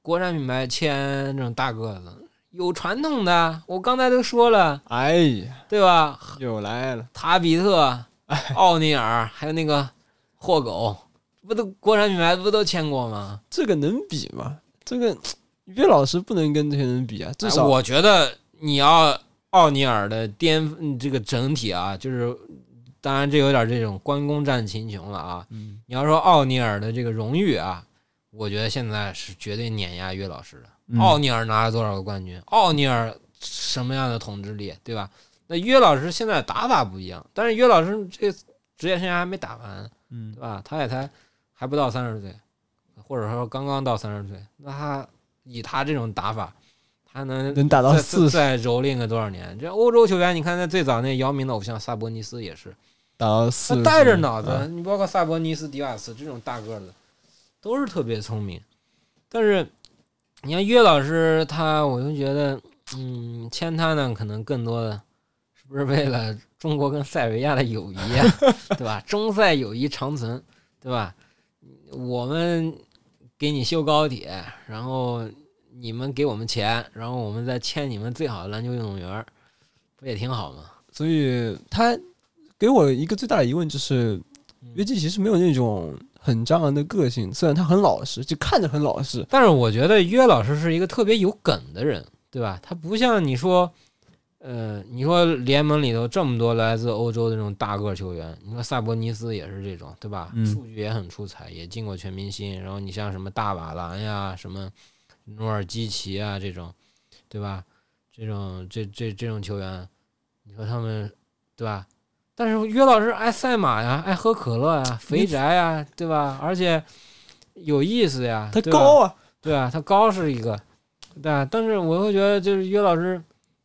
国产品牌签这种大个子，有传统的，我刚才都说了，哎呀，对吧？又来了，塔比特、奥尼尔，还有那个霍狗，不都国产品牌不都签过吗？这个能比吗？这个岳老师不能跟这些人比啊，至少哎我觉得你要奥尼尔的巅嗯这个整体啊，就是当然这有点这种关公战秦琼了啊。嗯你要说奥尼尔的这个荣誉啊，我觉得现在是绝对碾压约老师的。嗯奥尼尔拿了多少个冠军？奥尼尔什么样的统治力，对吧？那约老师现在打法不一样，但是约老师这个职业生涯还没打完，嗯对吧？他也才还不到三十岁，或者说刚刚到三十岁，那他以他这种打法，他能能打到四十，再蹂躏个多少年？这欧洲球员，你看那最早那姚明的偶像萨博尼斯也是，打到四，他带着脑子，啊你包括萨博尼斯、迪瓦斯这种大个子，都是特别聪明。但是你看岳老师他，我就觉得，嗯，签他呢，可能更多的是不是为了中国跟塞尔维亚的友谊啊，对吧？中塞友谊长存，对吧？我们给你修高铁，然后你们给我们钱，然后我们再签你们最好的篮球运动员，不也挺好吗？所以他给我一个最大的疑问就是，约基奇是没有那种很张扬的个性，虽然他很老实，就看着很老实，但是我觉得约老师是一个特别有梗的人，对吧？他不像你说，呃，你说联盟里头这么多来自欧洲的这种大个球员，你说萨博尼斯也是这种，对吧？嗯数据也很出彩，也进过全明星。然后你像什么大瓦兰呀、什么努尔基奇啊这种，对吧？这种这这这种球员，你说他们对吧？但是约老师爱赛马呀，爱喝可乐呀，肥宅呀，对吧？而且有意思呀，他高啊，对啊，他高是一个，对啊，但是我会觉得就是约老师，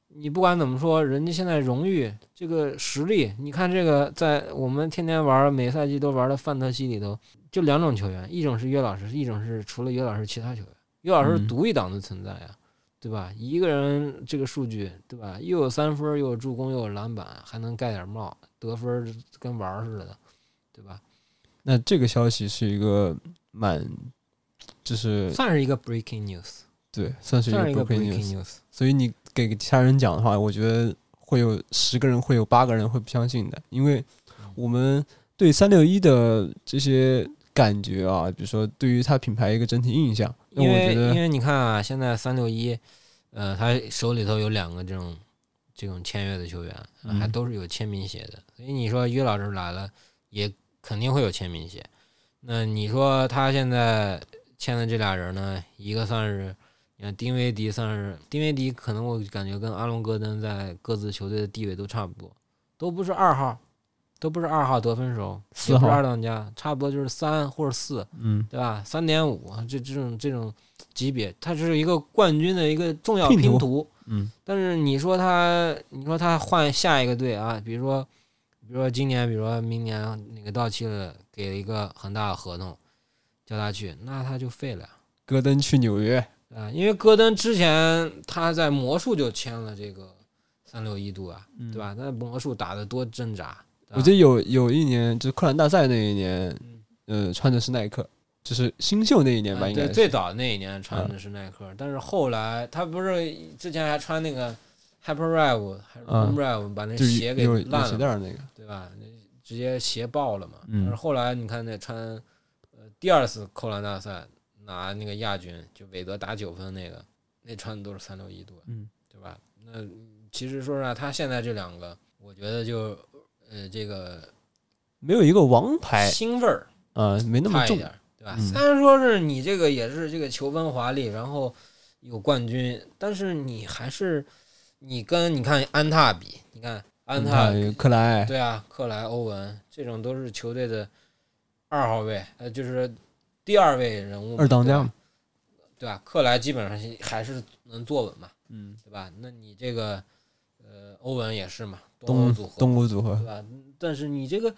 你不管怎么说，人家现在荣誉这个实力，你看这个在我们天天玩每赛季都玩的范特西里头，就两种球员，一种是约老师，一种是除了约老师其他球员。约老师独一档的存在呀，对吧？一个人这个数据，对吧？又有三分，又有助攻，又有篮板，还能盖点帽，得分跟玩儿似的，对吧？那这个消息是一个蛮，就是算是一个 breaking news，对，算是一个 breaking news。news。所以你给其他人讲的话，我觉得会有十个人会有八个人会不相信的，因为我们对三六一的这些感觉啊，比如说对于它品牌一个整体印象，那因为因我觉得为你看啊，现在三六一，呃，它手里头有两个这种这种签约的球员，还都是有签名鞋的。所以你说约老师来了，也肯定会有签名鞋。那你说他现在签的这俩人呢，一个算是，你看丁威迪算是丁威迪，可能我感觉跟阿隆戈登在各自球队的地位都差不多，都不是二号，都不是二号得分手，四也不是号二当家，差不多就是三或者四，嗯，对吧？三点五，这这种这种级别，它是一个冠军的一个重要拼图拼图。嗯，但是你说他，你说他换下一个队啊，比如说，比如说今年，比如说明年那个到期了，给了一个很大的合同，叫他去，那他就废了呀，戈登去纽约，啊，因为戈登之前他在魔术就签了这个三六一度啊，嗯。对吧？那魔术打的多挣扎，我记得有有一年，就是克兰大赛那一年嗯，呃，穿的是耐克，就是新秀那一年吧，应该是最早那一年穿的是耐克，但是后来他不是之前还穿那个 Hyper Rev 还是嗯 Home Rev，、把那鞋给烂了，鞋带那个，对吧？直接鞋爆了嘛。嗯但是后来你看那穿呃第二次扣篮大赛拿那个亚军，就韦德打九分那个，那穿的都是三六一度，嗯，对吧？那其实说实话，他现在这两个，我觉得就呃这个没有一个王牌腥味儿啊，没那么重对吧？嗯。虽然说是你这个也是这个球风华丽，然后有冠军，但是你还是你跟你看安踏比，你看安踏有克莱，对啊，克莱、欧文这种都是球队的二号位，呃，就是第二位人物，二当家嘛。对吧，克莱基本上还是能坐稳嘛，嗯，对吧？那你这个呃，欧文也是嘛，东欧组合，东欧组合。对，吧？但是你这个，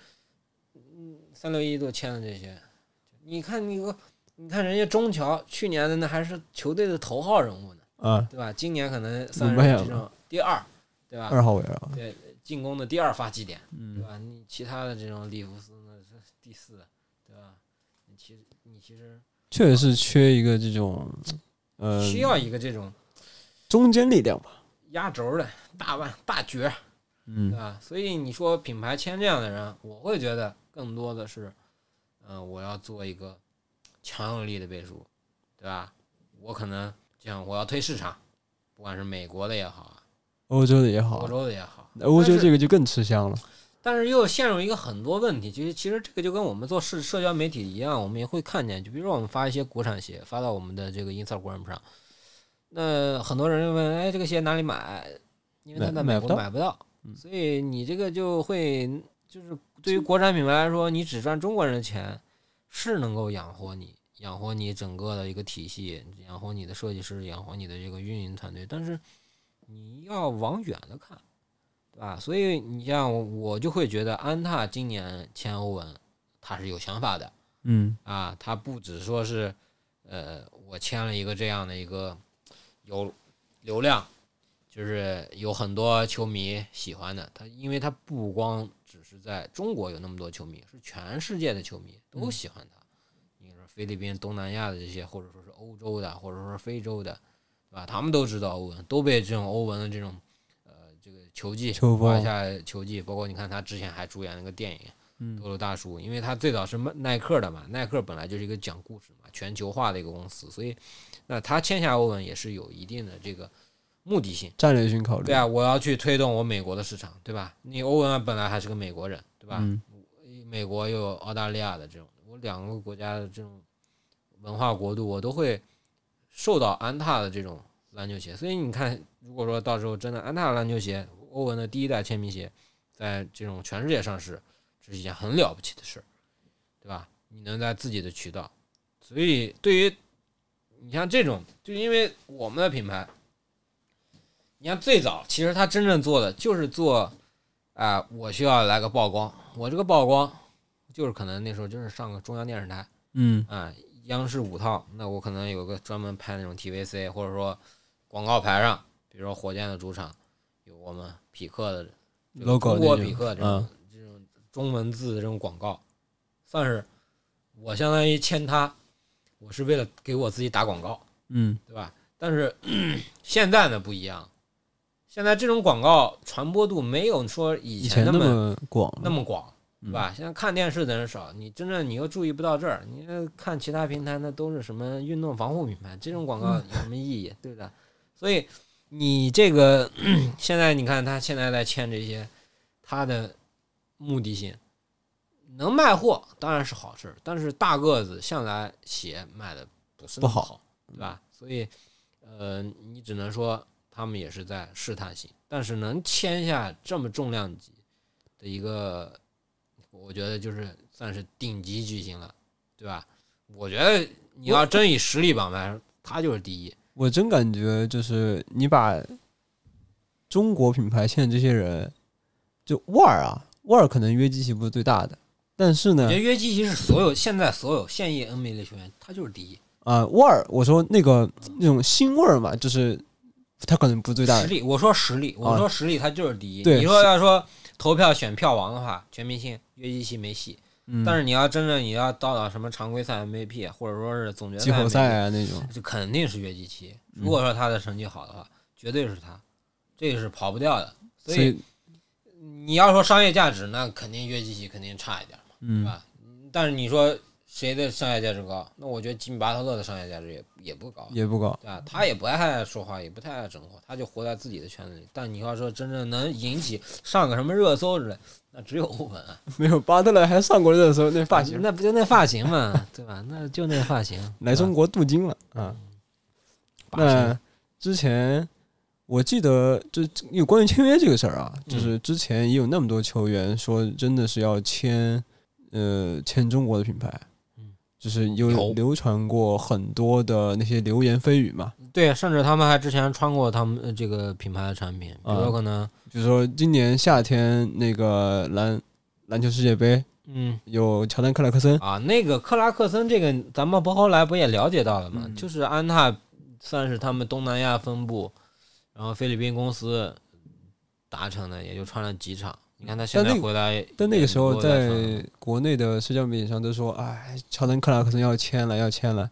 嗯，三六一都签的这些，你看你个，你看人家中桥去年的那还是球队的头号人物呢，啊，对吧？今年可能算是第二，对吧？二号位啊，对，进攻的第二发起点，对嗯，吧？你其他的这种里弗斯呢是第四，对吧？你其实你其实确实是缺一个这种，呃，需要一个这种中坚力量吧，压轴的大腕大角，对嗯，吧？所以你说品牌签这样的人，我会觉得更多的是，嗯、我要做一个强有力的背书，对吧？我可能这样，我要推市场，不管是美国的也好啊，欧洲的也好欧，洲的也好，欧洲这个就更吃香了，但是又陷入一个很多问题，其实其实这个就跟我们做社社交媒体一样，我们也会看见，就比如说我们发一些国产鞋发到我们的这个 Instagram 上，那很多人就问，哎，这个鞋哪里买？因为他在美国买买不到所以你这个就会就是对于国产品牌来说，你只赚中国人的钱是能够养活你，养活你整个的一个体系，养活你的设计师，养活你的这个运营团队，但是你要往远了看。对吧？所以你像我我就会觉得安踏今年签欧文，他是有想法的嗯，啊，他不只说是，呃，我签了一个这样的一个有流量，就是有很多球迷喜欢的，他因为他不光只是在中国有那么多球迷，是全世界的球迷都喜欢他。你说菲律宾、东南亚的这些，或者说是欧洲的，或者说是非洲的，对吧？他们都知道欧文，都被这种欧文的这种呃这个球技球风画下球技，包括你看他之前还主演那个电影嗯《斗罗大叔》，因为他最早是耐耐克的嘛，耐克本来就是一个讲故事嘛，全球化的一个公司，所以那他签下欧文也是有一定的这个目的性。战略性考虑，对啊，我要去推动我美国的市场，对吧？你欧文本来还是个美国人，对吧？嗯，美国又有澳大利亚的这种，我两个国家的这种文化国度，我都会受到安踏的这种篮球鞋。所以你看，如果说到时候真的安踏篮球鞋，欧文的第一代签名鞋，在这种全世界上市，这是一件很了不起的事儿，对吧？你能在自己的渠道，所以对于你像这种，就因为我们的品牌，你看最早其实他真正做的就是做。啊、我需要来个曝光，我这个曝光就是可能那时候就是上个中央电视台嗯，啊，央视五套，那我可能有个专门拍那种 TVC，或者说广告牌上，比如说火箭的主场有我们匹克的这个 logo 中国匹克这种、嗯这种中文字的这种广告，算是我相当于签他，我是为了给我自己打广告，嗯，对吧？但是 现在呢不一样，现在这种广告传播度没有说以以前那那么么广了，那么广，嗯是吧？现在看电视的人少，你真正你又注意不到这儿，你看其他平台那都是什么运动防护品牌，这种广告有什么意义，对不对？所以你这个 现在你看他现在在签这些，他的目的性能卖货当然是好事儿，但是大个子向来鞋卖的不是那么不好好，对吧？所以呃，你只能说他们也是在试探性，但是能签下这么重量级的一个，我觉得就是算是顶级巨星了，对吧？我觉得你要真以实力榜来，他就是第一。我真感觉就是你把中国品牌签的这些人，就沃尔啊，沃尔可能约基奇不是最大的，但是呢我觉得，约基奇是所有现在所有现役 NBA 的球员，他就是第一。啊、沃尔，我说那个那种新味儿嘛，就是他可能不是最大的，实力，我说实力，我说实力，他就是第一。对你说要说投票选票王的话，全明星约基奇没戏。嗯，但是你要真正你要到了什么常规赛 MVP，或者说是总决赛季后赛啊那种，就肯定是约基奇。嗯如果说他的成绩好的话，绝对是他，这个是跑不掉的。所所以以你要说商业价值，那肯定约基奇肯定差一点嘛，对嗯，吧？但是你说谁的商业价值高？那我觉得吉米巴特勒的商业价值也也不高。也不高，对吧？他也不太爱说话，也不太爱整活，他就活在自己的圈子里。但你要说真正能引起上个什么热搜之类，那只有欧文啊，没有巴特勒还上过热搜，那发型那不就那发型嘛，对吧？那就那发型，来中国镀金了啊。那之前我记得，就有关于签约这个事儿啊，嗯就是之前也有那么多球员说，真的是要签，呃，签中国的品牌嗯，就是有有。流传过很多的那些流言蜚语嘛，对，甚至他们还之前穿过他们呃这个品牌的产品，比如可能，比如说今年夏天那个篮篮球世界杯嗯。有乔丹克拉克森，啊，那个克拉克森这个，咱们不后来不也了解到了吗？嗯。就是安踏算是他们东南亚分部，然后菲律宾公司达成的，也就穿了几场。你看他现在回来，但那个时候在国内的社交媒体上都说，哎，乔丹克拉克森要签了，要签了，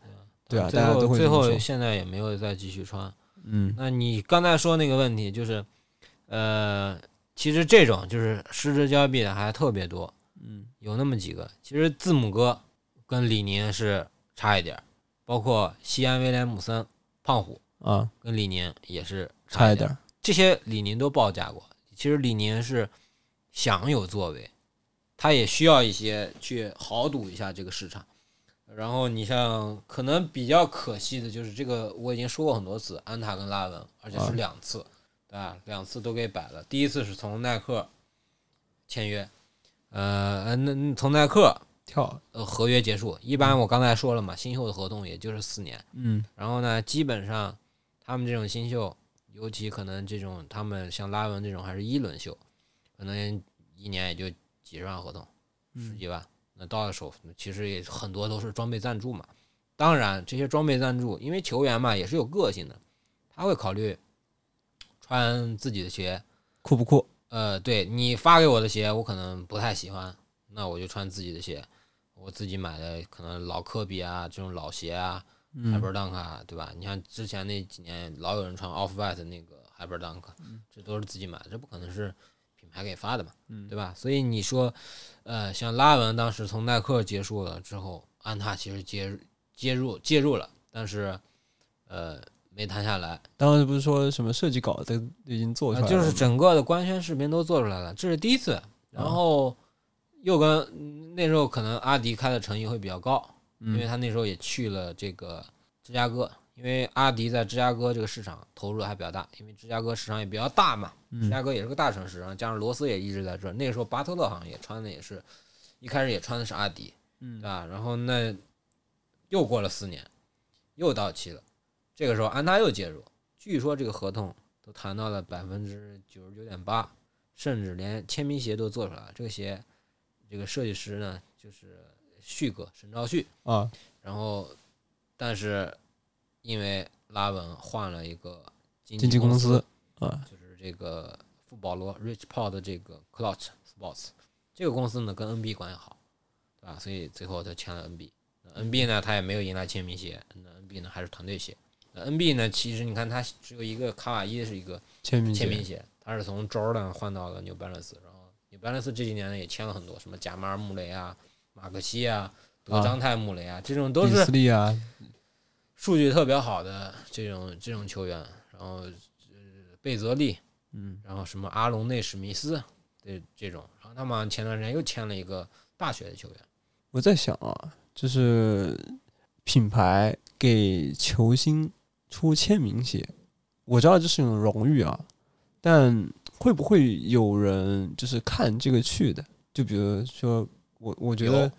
对啊，最大家都后最后现在也没有再继续穿。嗯那你刚才说那个问题，就是，呃，其实这种就是失之交臂的还特别多，嗯有那么几个。其实字母哥跟李宁是差一点儿，包括西安威廉姆森、胖虎啊，跟李宁也是。差一点儿，这些李宁都报价过。其实李宁是想有作为，他也需要一些去豪赌一下这个市场。然后你像可能比较可惜的就是这个，我已经说过很多次，安踏跟拉文，而且啊是两次，对吧？两次都给摆了。第一次是从耐克签约，呃，那那从耐克跳，呃合约结束，一般我刚才说了嘛，新秀的合同也就是四年。嗯然后呢，基本上他们这种新秀，尤其可能这种他们像拉文这种还是一轮秀，可能一年也就几十万合同，十嗯几万。那到了手，其实也很多都是装备赞助嘛。当然，这些装备赞助，因为球员嘛也是有个性的，他会考虑穿自己的鞋。酷不酷？呃，对你发给我的鞋，我可能不太喜欢，那我就穿自己的鞋。我自己买的可能老科比啊这种老鞋啊，嗯 Hyperdunk 啊，对吧？你看之前那几年老有人穿 Off White 那个 Hyperdunk，这都是自己买的，这不可能是品牌给发的嘛，嗯对吧？所以你说，呃，像拉文当时从耐克结束了之后，安踏其实介入介入介入了，但是呃没谈下来，当时不是说什么设计稿都已经做出来了，呃就是整个的官宣视频都做出来了，这是第一次。然后又跟嗯那时候可能阿迪开的诚意会比较高，因为嗯他那时候也去了这个芝加哥，因为阿迪在芝加哥这个市场投入的还比较大，因为芝加哥市场也比较大嘛，芝嗯加哥也是个大城市，然后加上罗斯也一直在这儿。那个时候巴特勒好像也穿的也是，一开始也穿的是阿迪，嗯对吧？然后那又过了四年，又到期了，这个时候安踏又介入，据说这个合同都谈到了百分之九十九点八，甚至连签名鞋都做出来了。这个鞋，这个设计师呢就是旭哥沈兆旭，啊，然后但是因为拉文换了一个经经纪公公司啊，就是这个富保罗 Rich Paul 的这个 Clout Sports 这个公司呢跟 NB 关系好，对吧？所以最后他签了 NB。那 NB 呢，他也没有迎来签名鞋，那 NB 呢还是团队鞋。那 NB 呢，其实你看他只有一个卡瓦伊是一个签名鞋签名鞋，它是从 Jordan 换到了 New Balance，然后 New Balance 这几年呢也签了很多，什么贾马尔穆雷啊、马克西啊、德章泰穆雷啊，这种都是啊，数据特别好的这种这种球员，然后呃贝泽利，嗯，然后什么阿隆内史密斯的这种，然后他们前段时间又签了一个大学的球员。我在想啊，就是品牌给球星出签名鞋，我知道这是一种荣誉啊，但会不会有人就是看这个去的？就比如说我，我觉得有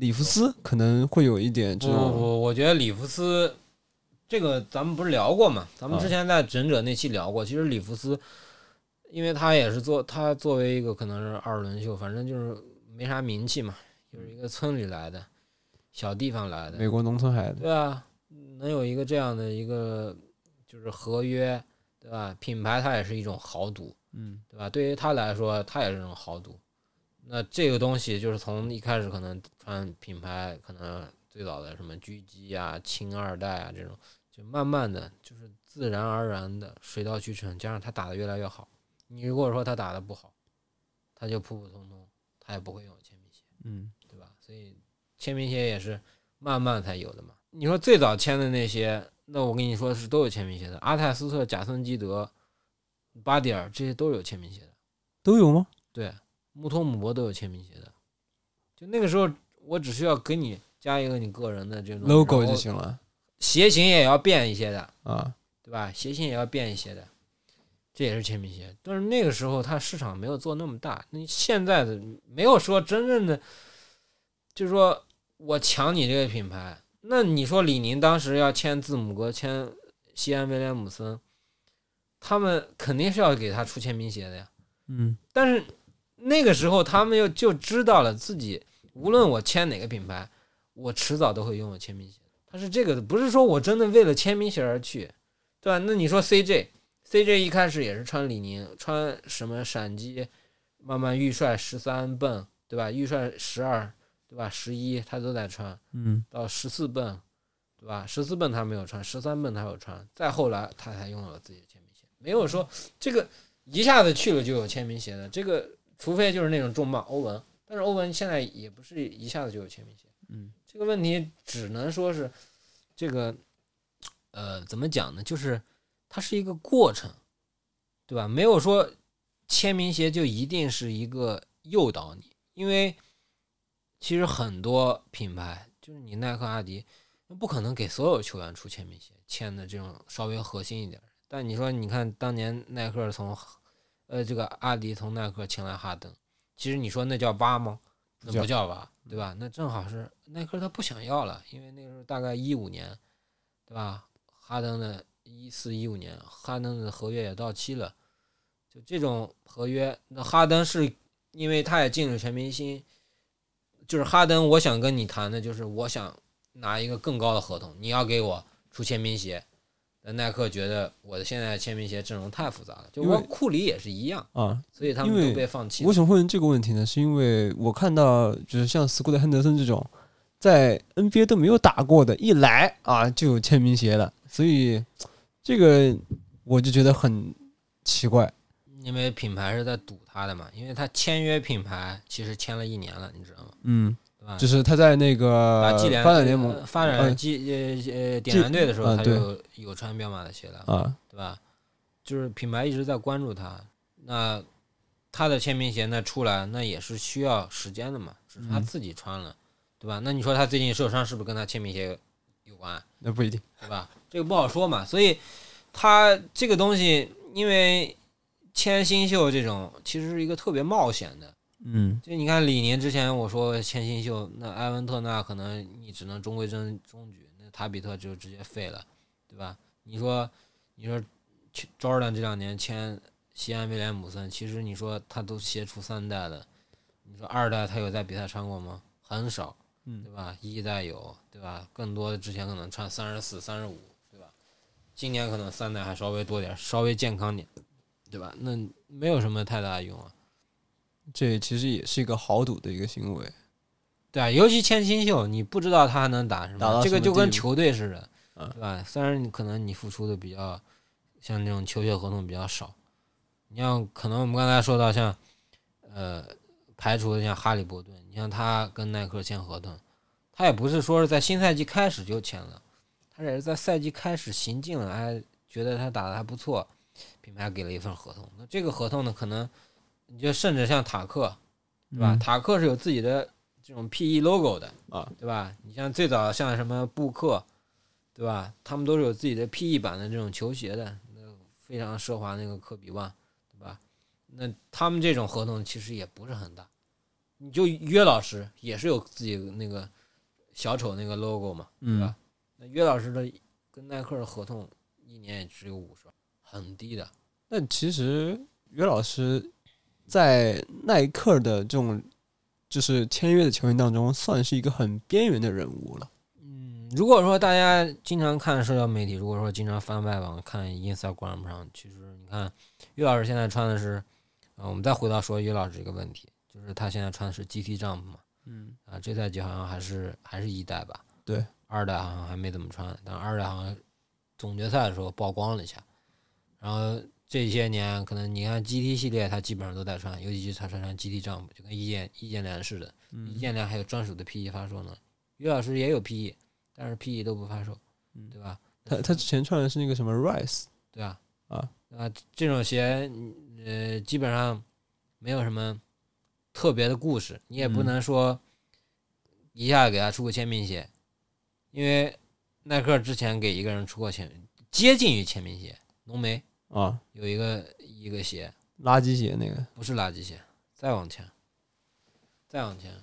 里弗斯可能会有一点不这种，不不，我觉得里弗斯这个咱们不是聊过嘛？咱们啊之前在忍者那期聊过，其实里弗斯，因为他也是做他作为一个可能是二轮秀，反正就是没啥名气嘛，就是一个村里来的小地方来的，美国农村孩子，对啊，能有一个这样的一个就是合约，对吧？品牌它也是一种豪赌，嗯对吧？对于他来说，他也是一种豪赌。那这个东西就是从一开始可能穿品牌，可能最早的什么狙击啊、青二代啊这种，就慢慢的就是自然而然的水到渠成，加上他打的越来越好。你如果说他打的不好，他就普普通通，他也不会拥有签名鞋。嗯对吧？所以签名鞋也是慢慢才有的嘛。你说最早签的那些，那我跟你说是都有签名鞋的，阿泰斯特、贾森基德、巴蒂尔这些都有签名鞋的，都有吗？对，穆托姆博都有签名鞋的。就那个时候，我只需要给你加一个你个人的这种 logo 就行了鞋型也要变一些的，啊，对吧？鞋型也要变一些的，这也是签名鞋。但是那个时候它市场没有做那么大，那现在的没有说真正的，就是说我抢你这个品牌。那你说李宁当时要签字母哥、签西安威廉姆森，他们肯定是要给他出签名鞋的呀。嗯但是那个时候他们又就知道了自己，无论我签哪个品牌，我迟早都会拥有签名鞋。他是这个的，不是说我真的为了签名鞋而去，对吧？那你说 CJ，CJ 一开始也是穿李宁，穿什么闪击，慢慢预帅十三泵，对吧？预帅十二，对吧？十一他都在穿，嗯到十四泵，对吧？十四泵他没有穿，十三泵他有穿，再后来他才拥有了自己的签名鞋，没有说这个一下子去了就有签名鞋的，这个除非就是那种重磅欧文，但是欧文现在也不是一下子就有签名鞋，嗯这个问题只能说是这个呃怎么讲呢？就是它是一个过程，对吧？没有说签名鞋就一定是一个诱导你，因为其实很多品牌就是你耐克、阿迪，不可能给所有球员出签名鞋，签的这种稍微核心一点。但你说，你看当年耐克从呃这个阿迪从耐克请来哈登，其实你说那叫挖吗？那不叫挖，对吧？那正好是耐克他不想要了，因为那个时候大概一五年，对吧？哈登的一四一五年，哈登的合约也到期了，就这种合约，那哈登是因为他也进了全明星，就是哈登，我想跟你谈的就是我想拿一个更高的合同，你要给我出签名鞋。那耐克觉得我的现在的签名鞋阵容太复杂了，就库里也是一样，啊，所以他们都被放弃了。为什么会问这个问题呢？是因为我看到就是像斯库特亨德森这种在 NBA 都没有打过的，一来啊就有签名鞋了，所以这个我就觉得很奇怪。因为品牌是在赌他的嘛，因为他签约品牌其实签了一年了，你知道吗？嗯？就是他在那个发展联盟呃发展呃季呃呃点燃队的时候，他就有穿彪马的鞋了，啊，对吧？就是品牌一直在关注他，那他的签名鞋那出来，那也是需要时间的嘛，只是他嗯自己穿了，对吧？那你说他最近受伤是不是跟他签名鞋有关？那不一定。对吧？这个不好说嘛，所以他这个东西，因为签新秀这种其实是一个特别冒险的。嗯就你看李宁之前我说签新秀，那埃文特纳可能你只能中规中中矩，那塔比特就直接废了，对吧？你说你说 Jordan 这两年签西安威廉姆森，其实你说他都鞋出三代了，你说二代他有在比赛穿过吗？很少，嗯对吧？一代有，对吧？更多的之前可能穿三十四、三十五，对吧？今年可能三代还稍微多点，稍微健康点，对吧？那没有什么太大的用啊。这其实也是一个豪赌的一个行为。对啊，尤其签新秀，你不知道他还能打什么，这个就跟球队似的，嗯对吧？虽然你可能你付出的比较，像那种球鞋合同比较少，你像可能我们刚才说到像，呃，排除的像哈利伯顿，你像他跟耐克签合同，他也不是说是在新赛季开始就签了，他也是在赛季开始行进了，哎，觉得他打的还不错，品牌给了一份合同。那这个合同呢，可能你就甚至像塔克，对吧？嗯塔克是有自己的这种 PE logo 的啊，对吧？你像最早像什么布克，对吧？他们都是有自己的 PE 版的这种球鞋的，那非常奢华那个科比 One，对吧？那他们这种合同其实也不是很大，你就约老师也是有自己那个小丑那个 logo 嘛，对吧？那约老师的跟耐克的合同一年也只有五十万，很低的。那其实约老师在耐克的这种就是签约的球员当中，算是一个很边缘的人物了。嗯，如果说大家经常看社交媒体，如果说经常翻外网看 Instagram 上，其实你看于老师现在穿的是，呃，我们再回到说于老师这个问题，就是他现在穿的是 GT Jump 嘛，嗯，啊，这赛季好像还是还是一代吧，对，二代好像还没怎么穿，但二代好像总决赛的时候曝光了一下，然后这些年可能你看 GT 系列，他基本上都在穿，尤其是他穿上 GT Jump，就跟易建易建联似的，易建联还有专属的 PE 发售呢，于老师也有 PE，但是 PE 都不发售，对吧？他他之前穿的是那个什么 Rise 对吧？啊啊，这种鞋，呃，基本上没有什么特别的故事，你也不嗯能说一下给他出个签名鞋，因为耐克之前给一个人出过签，接近于签名鞋，浓眉啊，有一个一个鞋，垃圾鞋那个，不是垃圾鞋，再往前，再往前，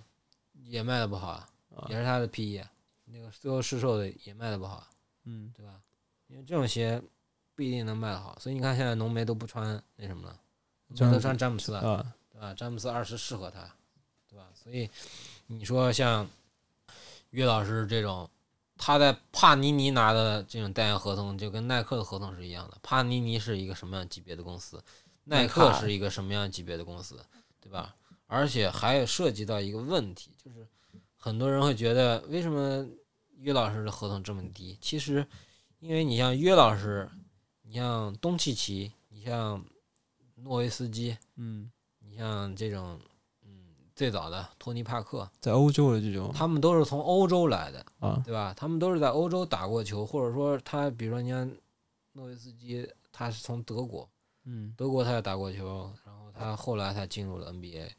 也卖的不好啊，啊。也是他的 PE，那个最后试售的也卖的不好啊，嗯，对吧？因为这种鞋不一定能卖得好，所以你看现在浓眉都不穿那什么了，浓眉都穿穿詹姆斯了，啊，对吧？詹姆斯二十适合他，对吧？所以你说像岳老师这种，他在帕尼尼拿的这种代言合同，就跟耐克的合同是一样的。帕尼尼是一个什么样级别的公司？耐耐克克是一个什么样级别的公司，对吧？而且还有涉及到一个问题，就是很多人会觉得，为什么约老师的合同这么低？其实，因为你像约老师，你像东契奇，你像诺维斯基，嗯，你像这种，嗯，最早的托尼帕克，在欧洲的这种他们都是从欧洲来的，啊，对吧？他们都是在欧洲打过球，或者说他，比如说你像诺维斯基，他是从德国，嗯德国他也打过球，然后他后来才进入了 NBA。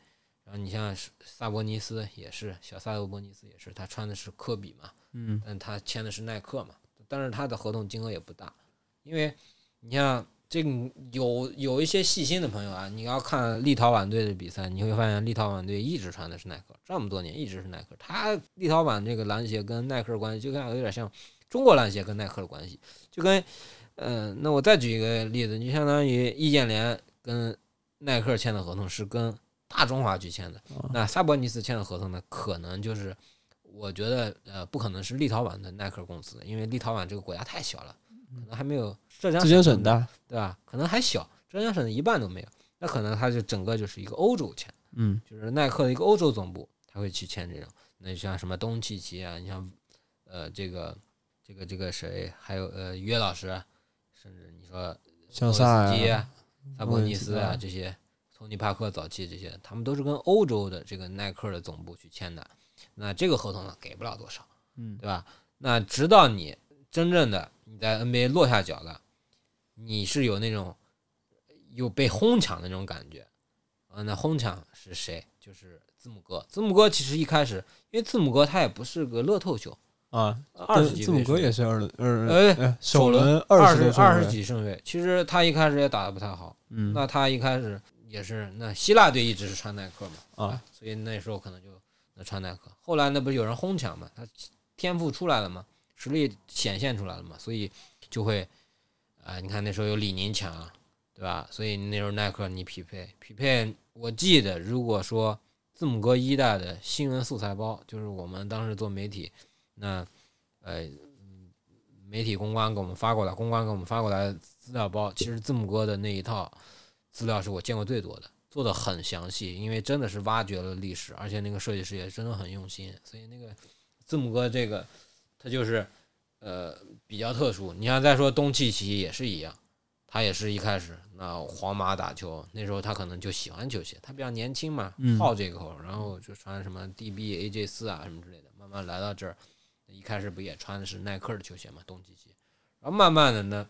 然后你像萨博尼斯也是，小萨博尼斯也是，他穿的是科比嘛，嗯但他签的是耐克嘛，但是他的合同金额也不大，因为你像这个有有一些细心的朋友啊，你要看立陶宛队的比赛，你会发现立陶宛队一直穿的是耐克，这么多年一直是耐克。他立陶宛这个篮协跟耐克的关系就像有点像中国篮协跟耐克的关系，就跟嗯、呃那我再举一个例子，就相当于易建联跟耐克签的合同是跟大中华去签的，那萨博尼斯签的合同呢，可能就是我觉得呃不可能是立陶宛的耐克公司，因为立陶宛这个国家太小了，可能还没有浙江浙江省省大，对吧？可能还小，浙江省的一半都没有，那可能它就整个就是一个欧洲签，嗯就是耐克的一个欧洲总部，他会去签这种。那像什么东契奇啊，你像呃这个这个这个谁，还有呃约老师啊，甚至你说像萨啊、萨博尼斯啊这些，托尼帕克早期这些，他们都是跟欧洲的这个耐克的总部去签的。那这个合同呢，给不了多少，嗯对吧？那直到你真正的你在 NBA 落下脚了，你是有那种有被哄抢的那种感觉啊。那哄抢是谁？就是字母哥。字母哥其实一开始，因为字母哥他也不是个乐透球，啊，二十几字母哥也是二首首轮二十十二十，几胜位。其实他一开始也打得不太好，嗯那他一开始也是，那希腊队一直是穿耐克嘛，啊，所以那时候可能就那穿耐克。后来那不是有人哄抢嘛，他天赋出来了嘛，实力显现出来了嘛，所以就会，啊、你看那时候有李宁强，对吧？所以那时候耐克你匹配匹配，我记得如果说字母哥一代的新闻素材包，就是我们当时做媒体，那呃。媒体公关给我们发过来，公关给我们发过来资料包，其实字母哥的那一套资料是我见过最多的，做的很详细，因为真的是挖掘了历史，而且那个设计师也真的很用心，所以那个字母哥这个他就是呃比较特殊。你像再说东契奇也是一样，他也是一开始那皇马打球，那时候他可能就喜欢球鞋，他比较年轻嘛嗯，好这口，然后就穿什么 DB、AJ 四啊什么之类的，慢慢来到这儿，一开始不也穿的是耐克的球鞋嘛，东契奇，然后慢慢的呢。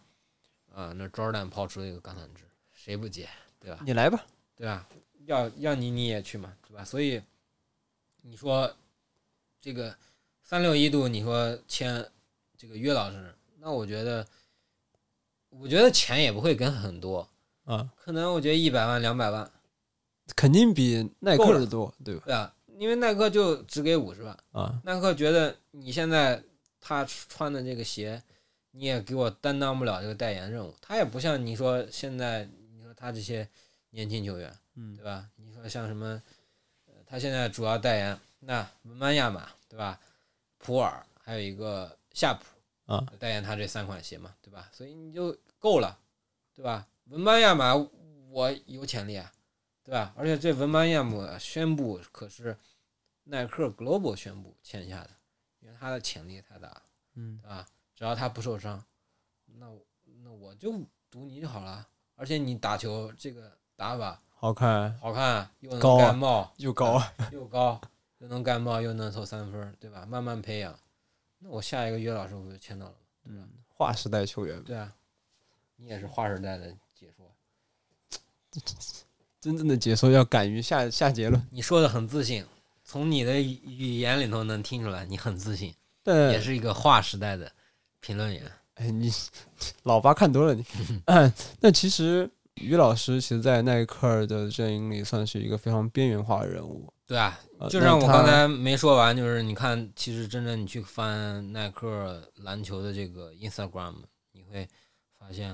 啊，那 Jordan 抛出一个橄榄枝，谁不接，对吧？你来吧，对吧？要要你你也去嘛，对吧？所以你说这个三六一度，你说签这个约老师，那我觉得，我觉得钱也不会跟很多，啊，可能我觉得一百万两百万，肯定比耐克的多，对吧？对啊，因为耐克就只给五十万，啊，耐克觉得你现在他穿的这个鞋，你也给我担当不了这个代言任务，他也不像你说现在你说他这些年轻球员。嗯对吧？你说像什么，呃，他现在主要代言那文班亚马，对吧？普洱还有一个夏普啊，代言他这三款鞋嘛，对吧？所以你就够了，对吧？文班亚马我有潜力啊，对吧？而且这文班亚马宣布可是耐克 Global 宣布签下的，因为他的潜力太大了，嗯对吧？只要他不受伤，那那我就赌你就好了。而且你打球这个打法。好看好看，又能盖帽，又高，又高，又能盖帽，又能投三分儿，对吧？慢慢培养，那我下一个约老师我就签到了，嗯，划时代球员，对啊，你也是划时代的解说，真正的解说要敢于下下结论，你说的很自信，从你的语语言里头能听出来你很自信，但也是一个划时代的评论员。哎，你 老八看多了你。嗯，那其实于老师其实，在耐克的阵营里算是一个非常边缘化的人物。对啊，呃就像我刚才没说完，就是你看，其实真正你去翻耐克篮球的这个 Instagram，你会发现，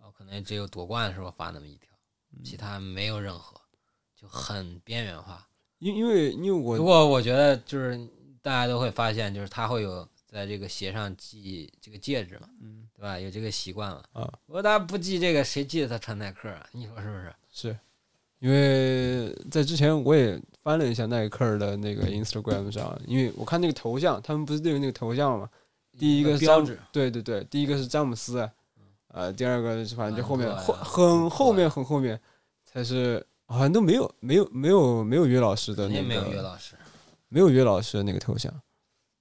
哦，可能只有夺冠的时候发那么一条，嗯其他没有任何，就很边缘化。因因为因为我不过我觉得就是大家都会发现，就是他会有在这个鞋上系这个戒指嘛，嗯对吧？有这个习惯嘛。啊如果大家不系这个，谁记得他穿耐克啊？你说是不是？是因为在之前我也翻了一下耐克的那个 Instagram 上，因为我看那个头像，他们不是都有那个头像吗？第一个是詹标志，对对对，第一个是詹姆斯，呃，第二个是反正就后面后很后面很后面才是，好像都没有没有没有没有约老师的那个肯定没有约老师。没有约老师的那个头像，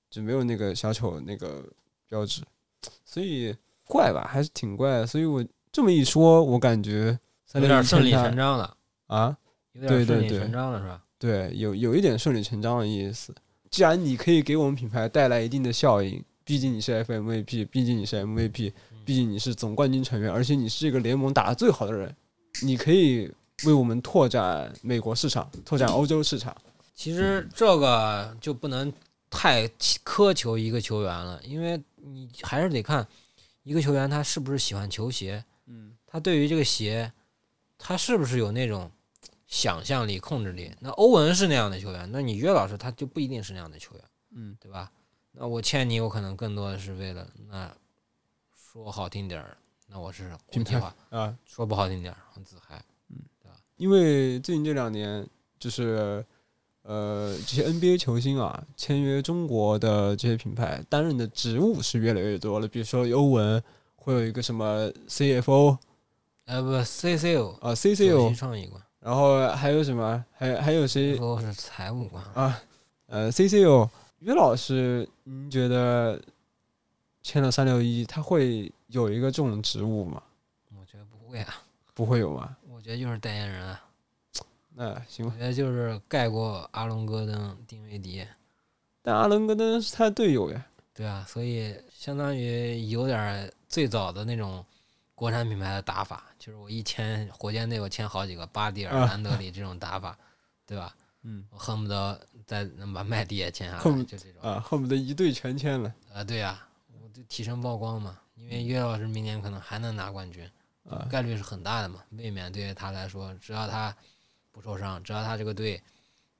就没有那个小丑那个标志，所以怪吧，还是挺怪的。所以我这么一说，我感觉有点顺理成章了，啊，有点顺理对对对成章了，是吧？对，有有一点顺理成章的意思。既然你可以给我们品牌带来一定的效应，毕竟你是 FMVP，毕竟你是 MVP，毕竟你是总冠军成员，而且你是这个联盟打得最好的人，你可以为我们拓展美国市场，拓展欧洲市场。其实这个就不能太苛求一个球员了，因为你还是得看一个球员他是不是喜欢球鞋，嗯他对于这个鞋，他是不是有那种想象力、控制力。那欧文是那样的球员，那你约老师他就不一定是那样的球员，嗯对吧？那我签你，我可能更多的是为了那说好听点儿，那我是国际化；啊，说不好听点儿，很自嗨。嗯，对吧因为最近这两年，就是呃，这些 NBA 球星啊，签约中国的这些品牌，担任的职务是越来越多了。比如说欧文会有一个什么 CFO 呃，不，CCO 啊，CCO，创意官然后还有什么？还还有谁，CFO 是财务官。啊？呃，CCO，于老师，您觉得签了三六一，他会有一个这种职务吗？我觉得不会啊，不会有吗？我觉得就是代言人啊，那行吧。我觉得就是盖过阿隆戈登、丁威迪，但阿隆戈登是他的队友呀。对啊，所以相当于有点儿最早的那种国产品牌的打法，就是我一签火箭队，我签好几个巴蒂尔、啊兰德里这种打法，对吧？嗯我恨不得再能把麦迪也签下来，就这种啊，恨不得一队全签了啊，对呀、我就提升曝光嘛，因为约老师明年可能还能拿冠军。啊。概率是很大的嘛。卫冕对于他来说，只要他不受伤，只要他这个队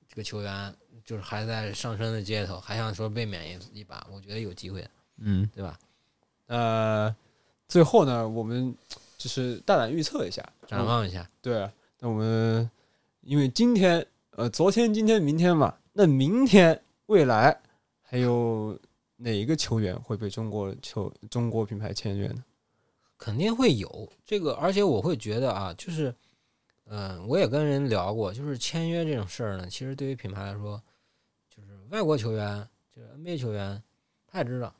这个球员就是还在上升的街头，还想说卫冕一一把，我觉得有机会，嗯，对吧？呃，最后呢，我们就是大胆预测一下，展望一下，对啊，那我们因为今天呃，昨天、今天、明天嘛，那明天未来还有哪一个球员会被中国球中国品牌签约呢？肯定会有这个，而且我会觉得啊，就是，嗯、我也跟人聊过，就是签约这种事儿呢，其实对于品牌来说，就是外国球员，就是 NBA 球员，他也知道，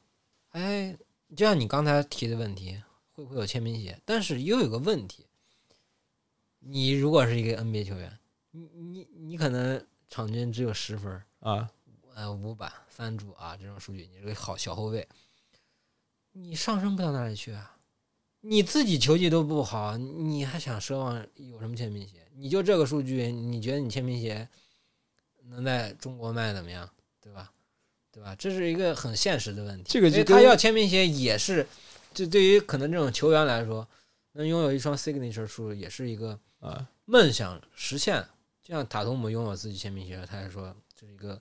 哎，就像你刚才提的问题，会不会有签名鞋？但是又有个问题，你如果是一个 NBA 球员，你你你可能场均只有十分，啊，呃五板三助啊这种数据，你是个好小后卫，你上升不到哪里去啊？你自己球技都不好，你还想奢望有什么签名鞋？你就这个数据，你觉得你签名鞋能在中国卖怎么样？对吧？对吧？这是一个很现实的问题。他要签名鞋也是，就对于可能这种球员来说，能拥有一双 signature 数也是一个啊，梦想实现。就像塔图姆拥有自己签名鞋，他还说这是一个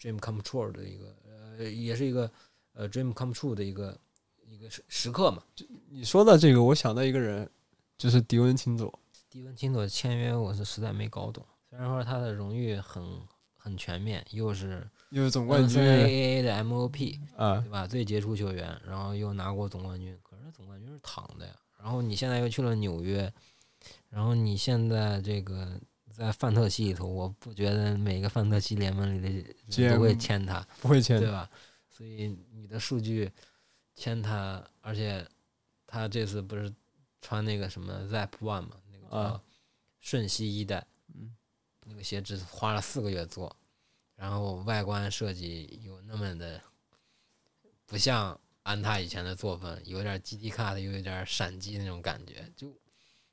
dream come true 的一个，呃，也是一个呃 dream come true 的一个一个时时刻嘛。你说到这个，我想到一个人，就是迪文钦佐。迪文钦佐签约我是实在没搞懂，虽然说他的荣誉很很全面，又是又是总冠军 NCAA 的 MOP，啊对吧？最杰出球员，然后又拿过总冠军，可是总冠军是躺的呀。然后你现在又去了纽约，然后你现在这个在范特西里头，我不觉得每个范特西联盟里的人都会签他，不会签对吧？所以你的数据签他，而且他这次不是穿那个什么 Zap One 嘛，那个叫啊瞬息一代，嗯，那个鞋只花了四个月做，然后外观设计有那么的不像安踏以前的作风，有点 GT cut 又有点闪击那种感觉，就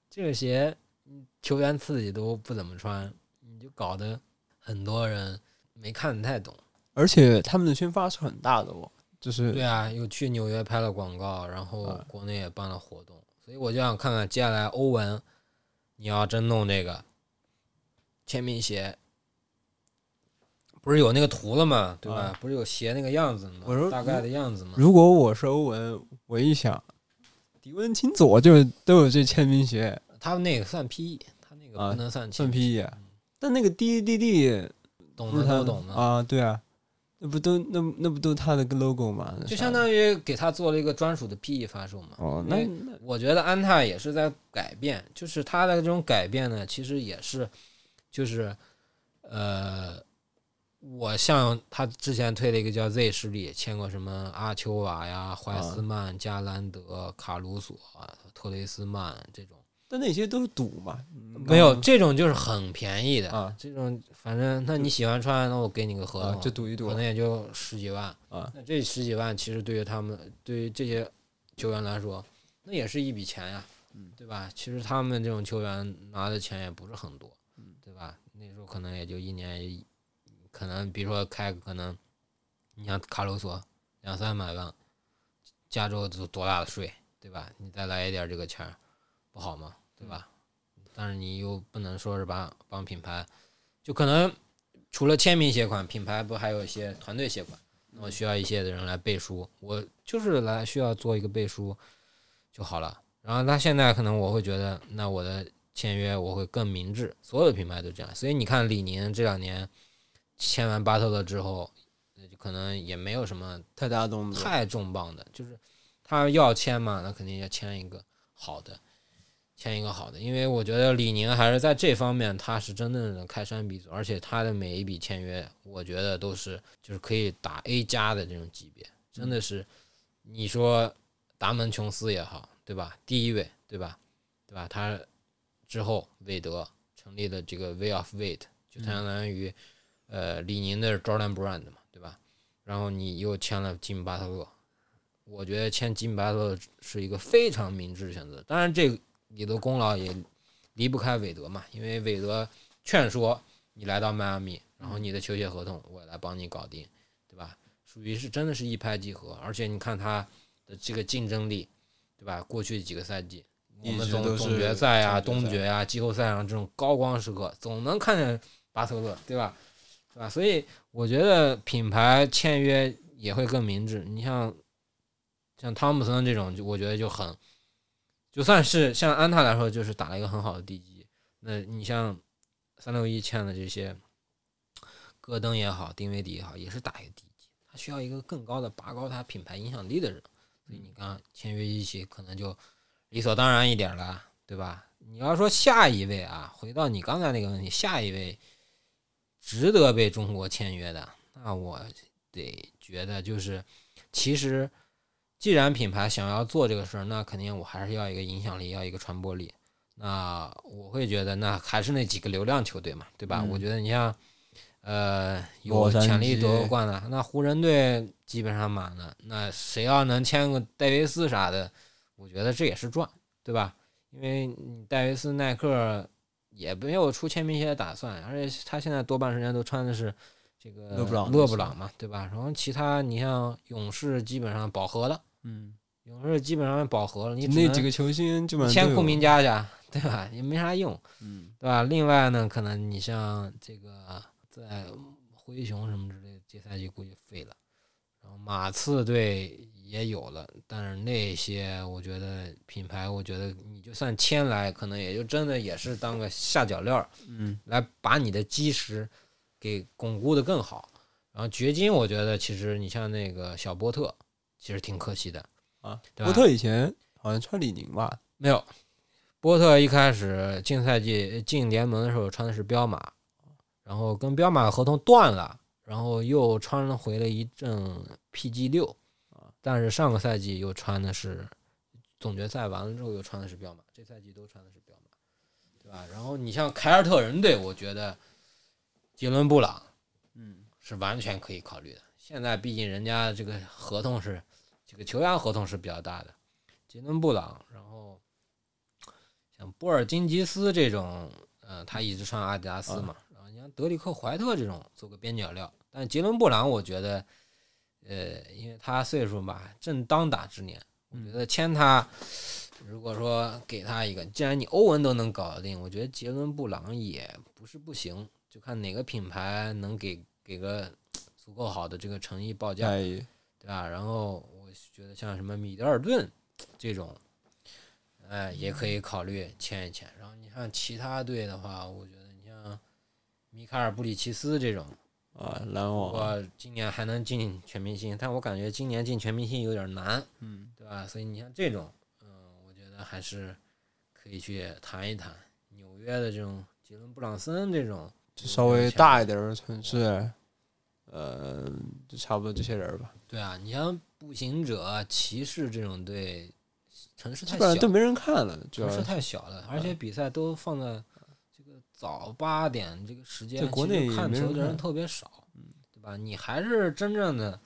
这个鞋嗯球员自己都不怎么穿，你就搞得很多人没看太懂。而且他们的宣发是很大的哦，就是对啊，又去纽约拍了广告，然后啊国内也办了活动，所以我就想看看接下来欧文，你要真弄这个签名鞋，不是有那个图了吗？对吧？啊不是有鞋那个样子吗？我说大概的样子吗？如果我是欧文，我一想，迪文钦佐就都有这签名鞋，他那个算 PE，他那个啊不能算算 PE，但那个 D D D 懂的都懂的。啊，对啊，那不都那那不都他的个 logo 吗？就相当于给他做了一个专属的 PE 发售嘛。哦，那那我觉得安踏也是在改变，就是他的这种改变呢，其实也是，就是，呃，我像他之前推了一个叫 Z 势力，签过什么阿丘瓦呀、怀斯曼、加兰德、卡鲁索、特雷斯曼这种，但那些都是赌嘛，没有这种就是很便宜的啊这种反正那你喜欢穿，那我给你个合啊同，，就赌一赌可能也就十几万啊。那这十几万其实对于他们，对于这些球员来说，那也是一笔钱呀，嗯对吧？其实他们这种球员拿的钱也不是很多，嗯对吧？那时候可能也就一年一，可能比如说开可能，你像卡鲁索两三百万，加州都多大的税，对吧？你再来一点这个钱儿，不好吗？对吧？但是你又不能说是把帮品牌，就可能除了签名鞋款，品牌不还有一些团队鞋款？那我需要一些的人来背书，我就是来需要做一个背书就好了。然后他现在可能我会觉得，那我的签约我会更明智，所有的品牌都这样。所以你看李宁这两年签完巴特勒之后，那就可能也没有什么太大动作，太重磅的，就是他要签嘛，那肯定要签一个好的，签一个好的，因为我觉得李宁还是在这方面他是真正的开山鼻祖，而且他的每一笔签约，我觉得都是就是可以打 A 加的这种级别，真的是你说达门琼斯也好，对吧？第一位，对吧？对吧？他之后韦德成立的这个 Way of Weight，就相当于、呃李宁的 Jordan Brand 嘛，对吧？然后你又签了吉米巴特勒，我觉得签吉米巴特勒是一个非常明智的选择。当然，这里的功劳也离不开韦德嘛，因为韦德劝说你来到迈阿密，然后你的球鞋合同我来帮你搞定，对吧？属于是真的是一拍即合，而且你看他的这个竞争力，对吧？过去几个赛季，我们总总决赛啊、东决啊、季后赛上这种高光时刻，总能看见巴特勒，对吧？对吧？所以我觉得品牌签约也会更明智。你像像汤姆森这种，就我觉得就很，就算是像安踏来说，就是打了一个很好的地基。那你像三六一签的这些，戈登也好，丁威迪也好，也是打一个地基。他需要一个更高的拔高他品牌影响力的人。所以你刚签约一起，可能就理所当然一点了，对吧？你要说下一位啊，回到你刚才那个问题，下一位值得被中国签约的，那我得觉得就是，其实既然品牌想要做这个事儿，那肯定我还是要一个影响力，要一个传播力。那我会觉得，那还是那几个流量球队嘛，对吧？嗯我觉得你像，呃，有潜力夺冠的，那湖人队基本上满了。那谁要能签个戴维斯啥的，我觉得这也是赚，对吧？因为你戴维斯、耐克也没有出签名鞋的打算，而且他现在多半时间都穿的是这个勒布朗勒布朗嘛，对吧？然后其他你像勇士基本上饱和了，嗯，勇士基本上饱和了，你那几个球星基本上都有签库明加去，对吧？也没啥用，嗯，对吧？另外呢，可能你像这个在灰熊什么之类的，这赛季估计废了。然后马刺队也有了，但是那些我觉得品牌，我觉得你就算签来，可能也就真的也是当个下脚料，嗯，来把你的基石给巩固的更好。然后掘金，我觉得其实你像那个小波特，其实挺可惜的。啊，波特以前好像穿李宁吧，没有，波特一开始进赛季进联盟的时候穿的是彪马，然后跟彪马合同断了，然后又穿回了一阵 PG 六，但是上个赛季又穿的是总决赛完了之后又穿的是彪马，这赛季都穿的是彪马，对吧？然后你像凯尔特人队，我觉得杰伦布朗嗯，是完全可以考虑的。现在毕竟人家这个合同是这个球员合同是比较大的，杰伦布朗，然后像波尔津吉斯这种，呃，他一直穿阿迪达斯嘛，然后你像德里克怀特这种做个边角料，但杰伦布朗我觉得，呃，因为他岁数吧正当打之年，我觉得签他。如果说给他一个，既然你欧文都能搞得定，我觉得杰伦布朗也不是不行，就看哪个品牌能给给个足够好的这个诚意报价，哎，对吧？然后我觉得像什么米德尔顿这种，哎，也可以考虑签一签。然后你看其他队的话，我觉得你像米卡尔布里奇斯这种，啊，篮网，我今年还能进全明星，但我感觉今年进全明星有点难，嗯，对吧？所以你像这种，嗯，我觉得还是可以去谈一谈。纽约的这种杰伦布朗森这种，就稍微大一点的城市，呃，就差不多这些人吧，对啊，你像步行者、骑士这种队，城市基太小本上都没人看了，主要城市太小了，而且比赛都放在这个早八点这个时间，在国内看球的人特别少，对吧？你还是真正的，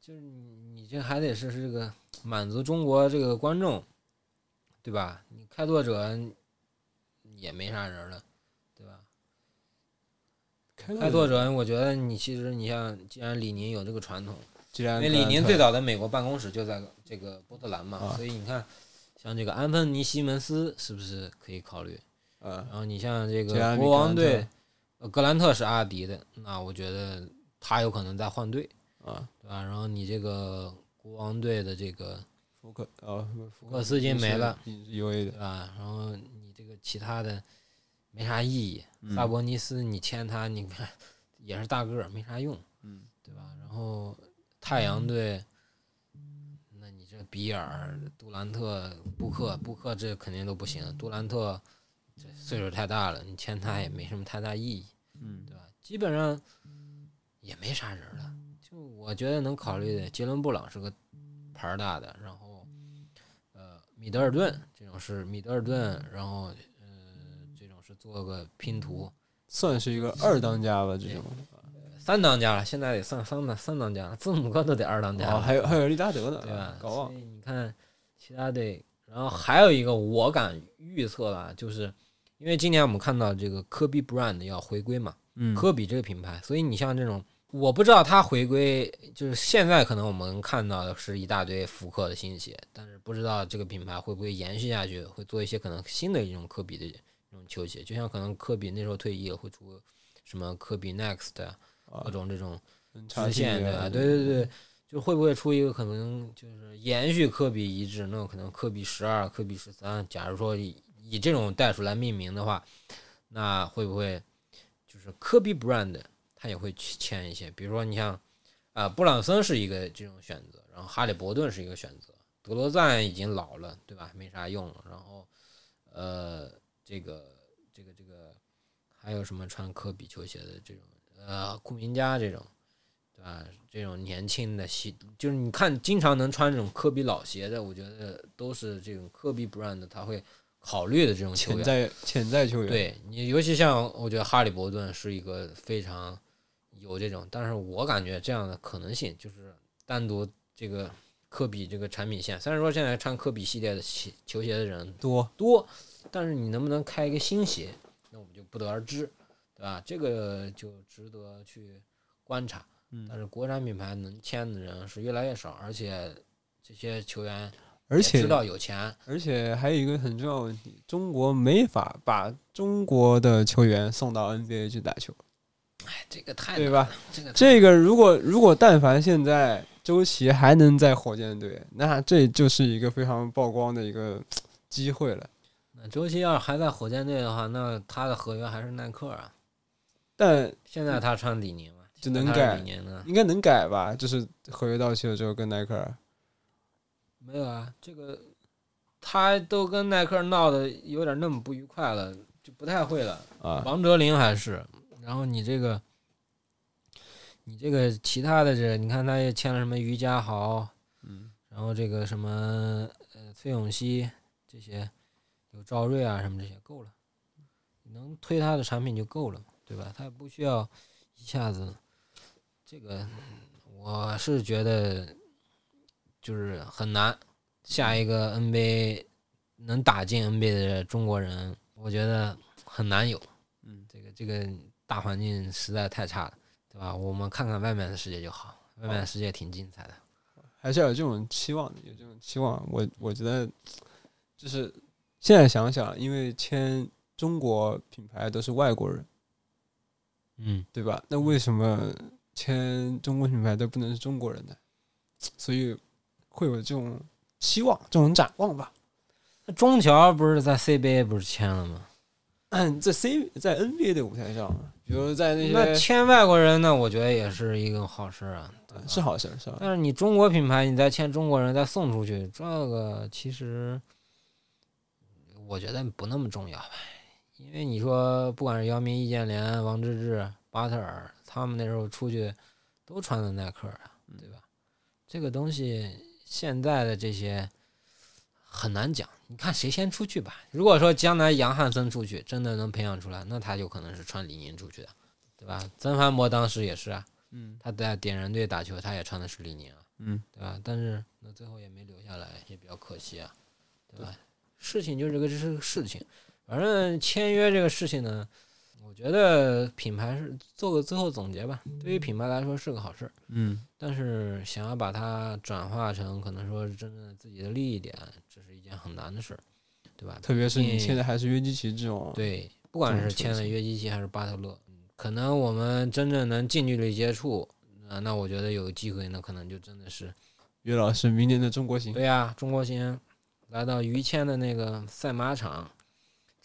就是你你这还得是这个满足中国这个观众，对吧？你开拓者也没啥人了，对吧？开开拓者，我觉得你其实你像，既然李宁有这个传统，既然因为李宁最早的美国办公室就在这个波特兰嘛，啊所以你看，像这个安芬尼西蒙斯是不是可以考虑？呃，然后你像这个国王队，呃格兰特是阿迪的，那我觉得他有可能在换队，啊，对吧？然后你这个国王队的这个福克啊，福克斯金没了，也是 U A 的，对吧？然后你这个其他的没啥意义，嗯萨博尼斯你签他，你看也是大个儿，没啥用，嗯，对吧？然后太阳队，那你这比尔、杜兰特、布克，布克这肯定都不行，杜兰特这岁数太大了，你签他也没什么太大意义，嗯，对吧？基本上也没啥人了，就我觉得能考虑的，杰伦布朗是个牌儿大的，然后呃，米德尔顿这种是米德尔顿，然后呃，这种是做个拼图，算是一个二当家吧，这种。三当家了，现在得算三当三当家了，字母哥都得二当家了，哦，还有还有利拉德呢，对吧？高旺所以你看其他队，然后还有一个我敢预测吧，就是因为今年我们看到这个科比 brand 要回归嘛，嗯，科比这个品牌，所以你像这种，我不知道它回归，就是现在可能我们看到的是一大堆复刻的新鞋，但是不知道这个品牌会不会延续下去，会做一些可能新的一种科比的这种球鞋，就像可能科比那时候退役了，会出什么科比 Next 啊各种这种插支线对吧？对对对，就会不会出一个可能就是延续科比遗志，那可能科比十二、科比十三，假如说以这种代数来命名的话，那会不会就是科比 brand 他也会去签一些？比如说你像啊、布朗森是一个这种选择，然后哈利伯顿是一个选择，德罗赞已经老了，对吧？没啥用了，然后呃，这个这个这个还有什么穿科比球鞋的这种？呃，库明加这种，对吧？这种年轻的系，就是你看经常能穿这种科比老鞋的，我觉得都是这种科比 brand 他会考虑的这种球员。潜在潜在球员，对你，尤其像我觉得哈利伯顿是一个非常有这种，但是我感觉这样的可能性就是单独这个科比这个产品线，虽然说现在穿科比系列的鞋球鞋的人多多，但是你能不能开一个新鞋，那我们就不得而知，对吧？这个就值得去观察。嗯但是国产品牌能签的人是越来越少，而且这些球员而且知道有钱，而且还有一个很重要的问题，中国没法把中国的球员送到 NBA 去打球，哎，这个太对吧？这个这个如果如果但凡现在周琦还能在火箭队，那这就是一个非常曝光的一个机会了。那周琦要是还在火箭队的话，那他的合约还是耐克啊。但现在他穿李宁嘛，就能改？应该能改吧？就是合约到期了之后跟耐克儿没有啊，这个他都跟耐克闹的有点那么不愉快了，就不太会了。啊，王哲林还是，然后你这个，你这个其他的这，你看他也签了什么于家豪，嗯，然后这个什么呃崔永熙这些，有赵睿啊什么这些够了，能推他的产品就够了，对吧？他也不需要一下子，这个我是觉得就是很难，下一个 NBA 能打进 NBA 的中国人，我觉得很难有。嗯，这个这个大环境实在太差了，对吧？我们看看外面的世界就好，外面的世界挺精彩的。还是要有这种期望的，有这种期望。我我觉得就是现在想想，因为签中国品牌都是外国人，嗯，对吧？那为什么签中国品牌都不能是中国人呢？所以会有这种期望、这种展望吧。那中桥不是在 CBA 不是签了吗？嗯，在 C 在 NBA 的舞台上，比如在那些那签外国人呢，我觉得也是一个好事啊。是好事儿，是吧。但是你中国品牌，你再签中国人再送出去，这个其实我觉得不那么重要吧。因为你说，不管是姚明、易建联、王治郅、巴特尔，他们那时候出去都穿的耐克啊，对吧？这个东西现在的这些很难讲，你看谁先出去吧。如果说将来杨汉森出去，真的能培养出来，那他就可能是穿李宁出去的，对吧？曾凡博当时也是啊，嗯他在点燃队打球，他也穿的是李宁啊，嗯，对吧？但是那最后也没留下来，也比较可惜啊，对吧？事情就是这个，这是个事情。反正签约这个事情呢，我觉得品牌是做个最后总结吧。对于品牌来说是个好事儿，嗯，但是想要把它转化成可能说是真正的自己的利益点，这是一件很难的事儿，对吧？特别是你毕竟现在还是约基奇这种，对，不管是签了约基奇还是巴特勒，嗯可能我们真正能近距离接触，啊，那我觉得有机会，那可能就真的是约老师明年的中国行，对呀、中国行来到于谦的那个赛马场，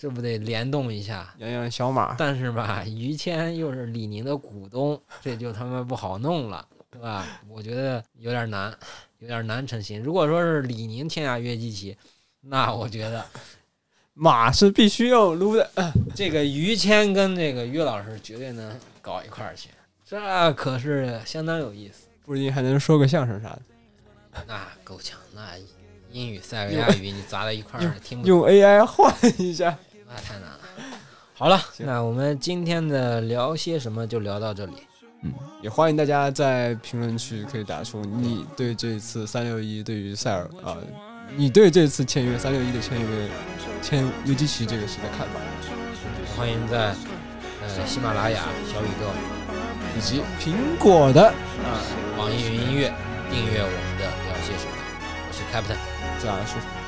这不得联动一下？养养小马，但是吧，于谦又是李宁的股东，这就他妈不好弄了，对吧？我觉得有点难，有点难成型。如果说是李宁天下约基奇，那我觉得 马是必须要撸的。这个于谦跟这个于老师绝对能搞一块儿去，这可是相当有意思。不一定还能说个相声啥的，那够呛，那英语、塞尔维亚语你砸在一块儿听不懂，用 AI 换一下。那太难了。好了，那我们今天的聊些什么就聊到这里。嗯，也欢迎大家在评论区可以打出你对这次三六一对于塞尔啊、你对这次签约三六一的签约签约基奇这个事的看法，欢迎在呃喜马拉雅、小宇宙、以及苹果的啊网易云音乐订阅我们的聊些什么。我是 Captain，这样说。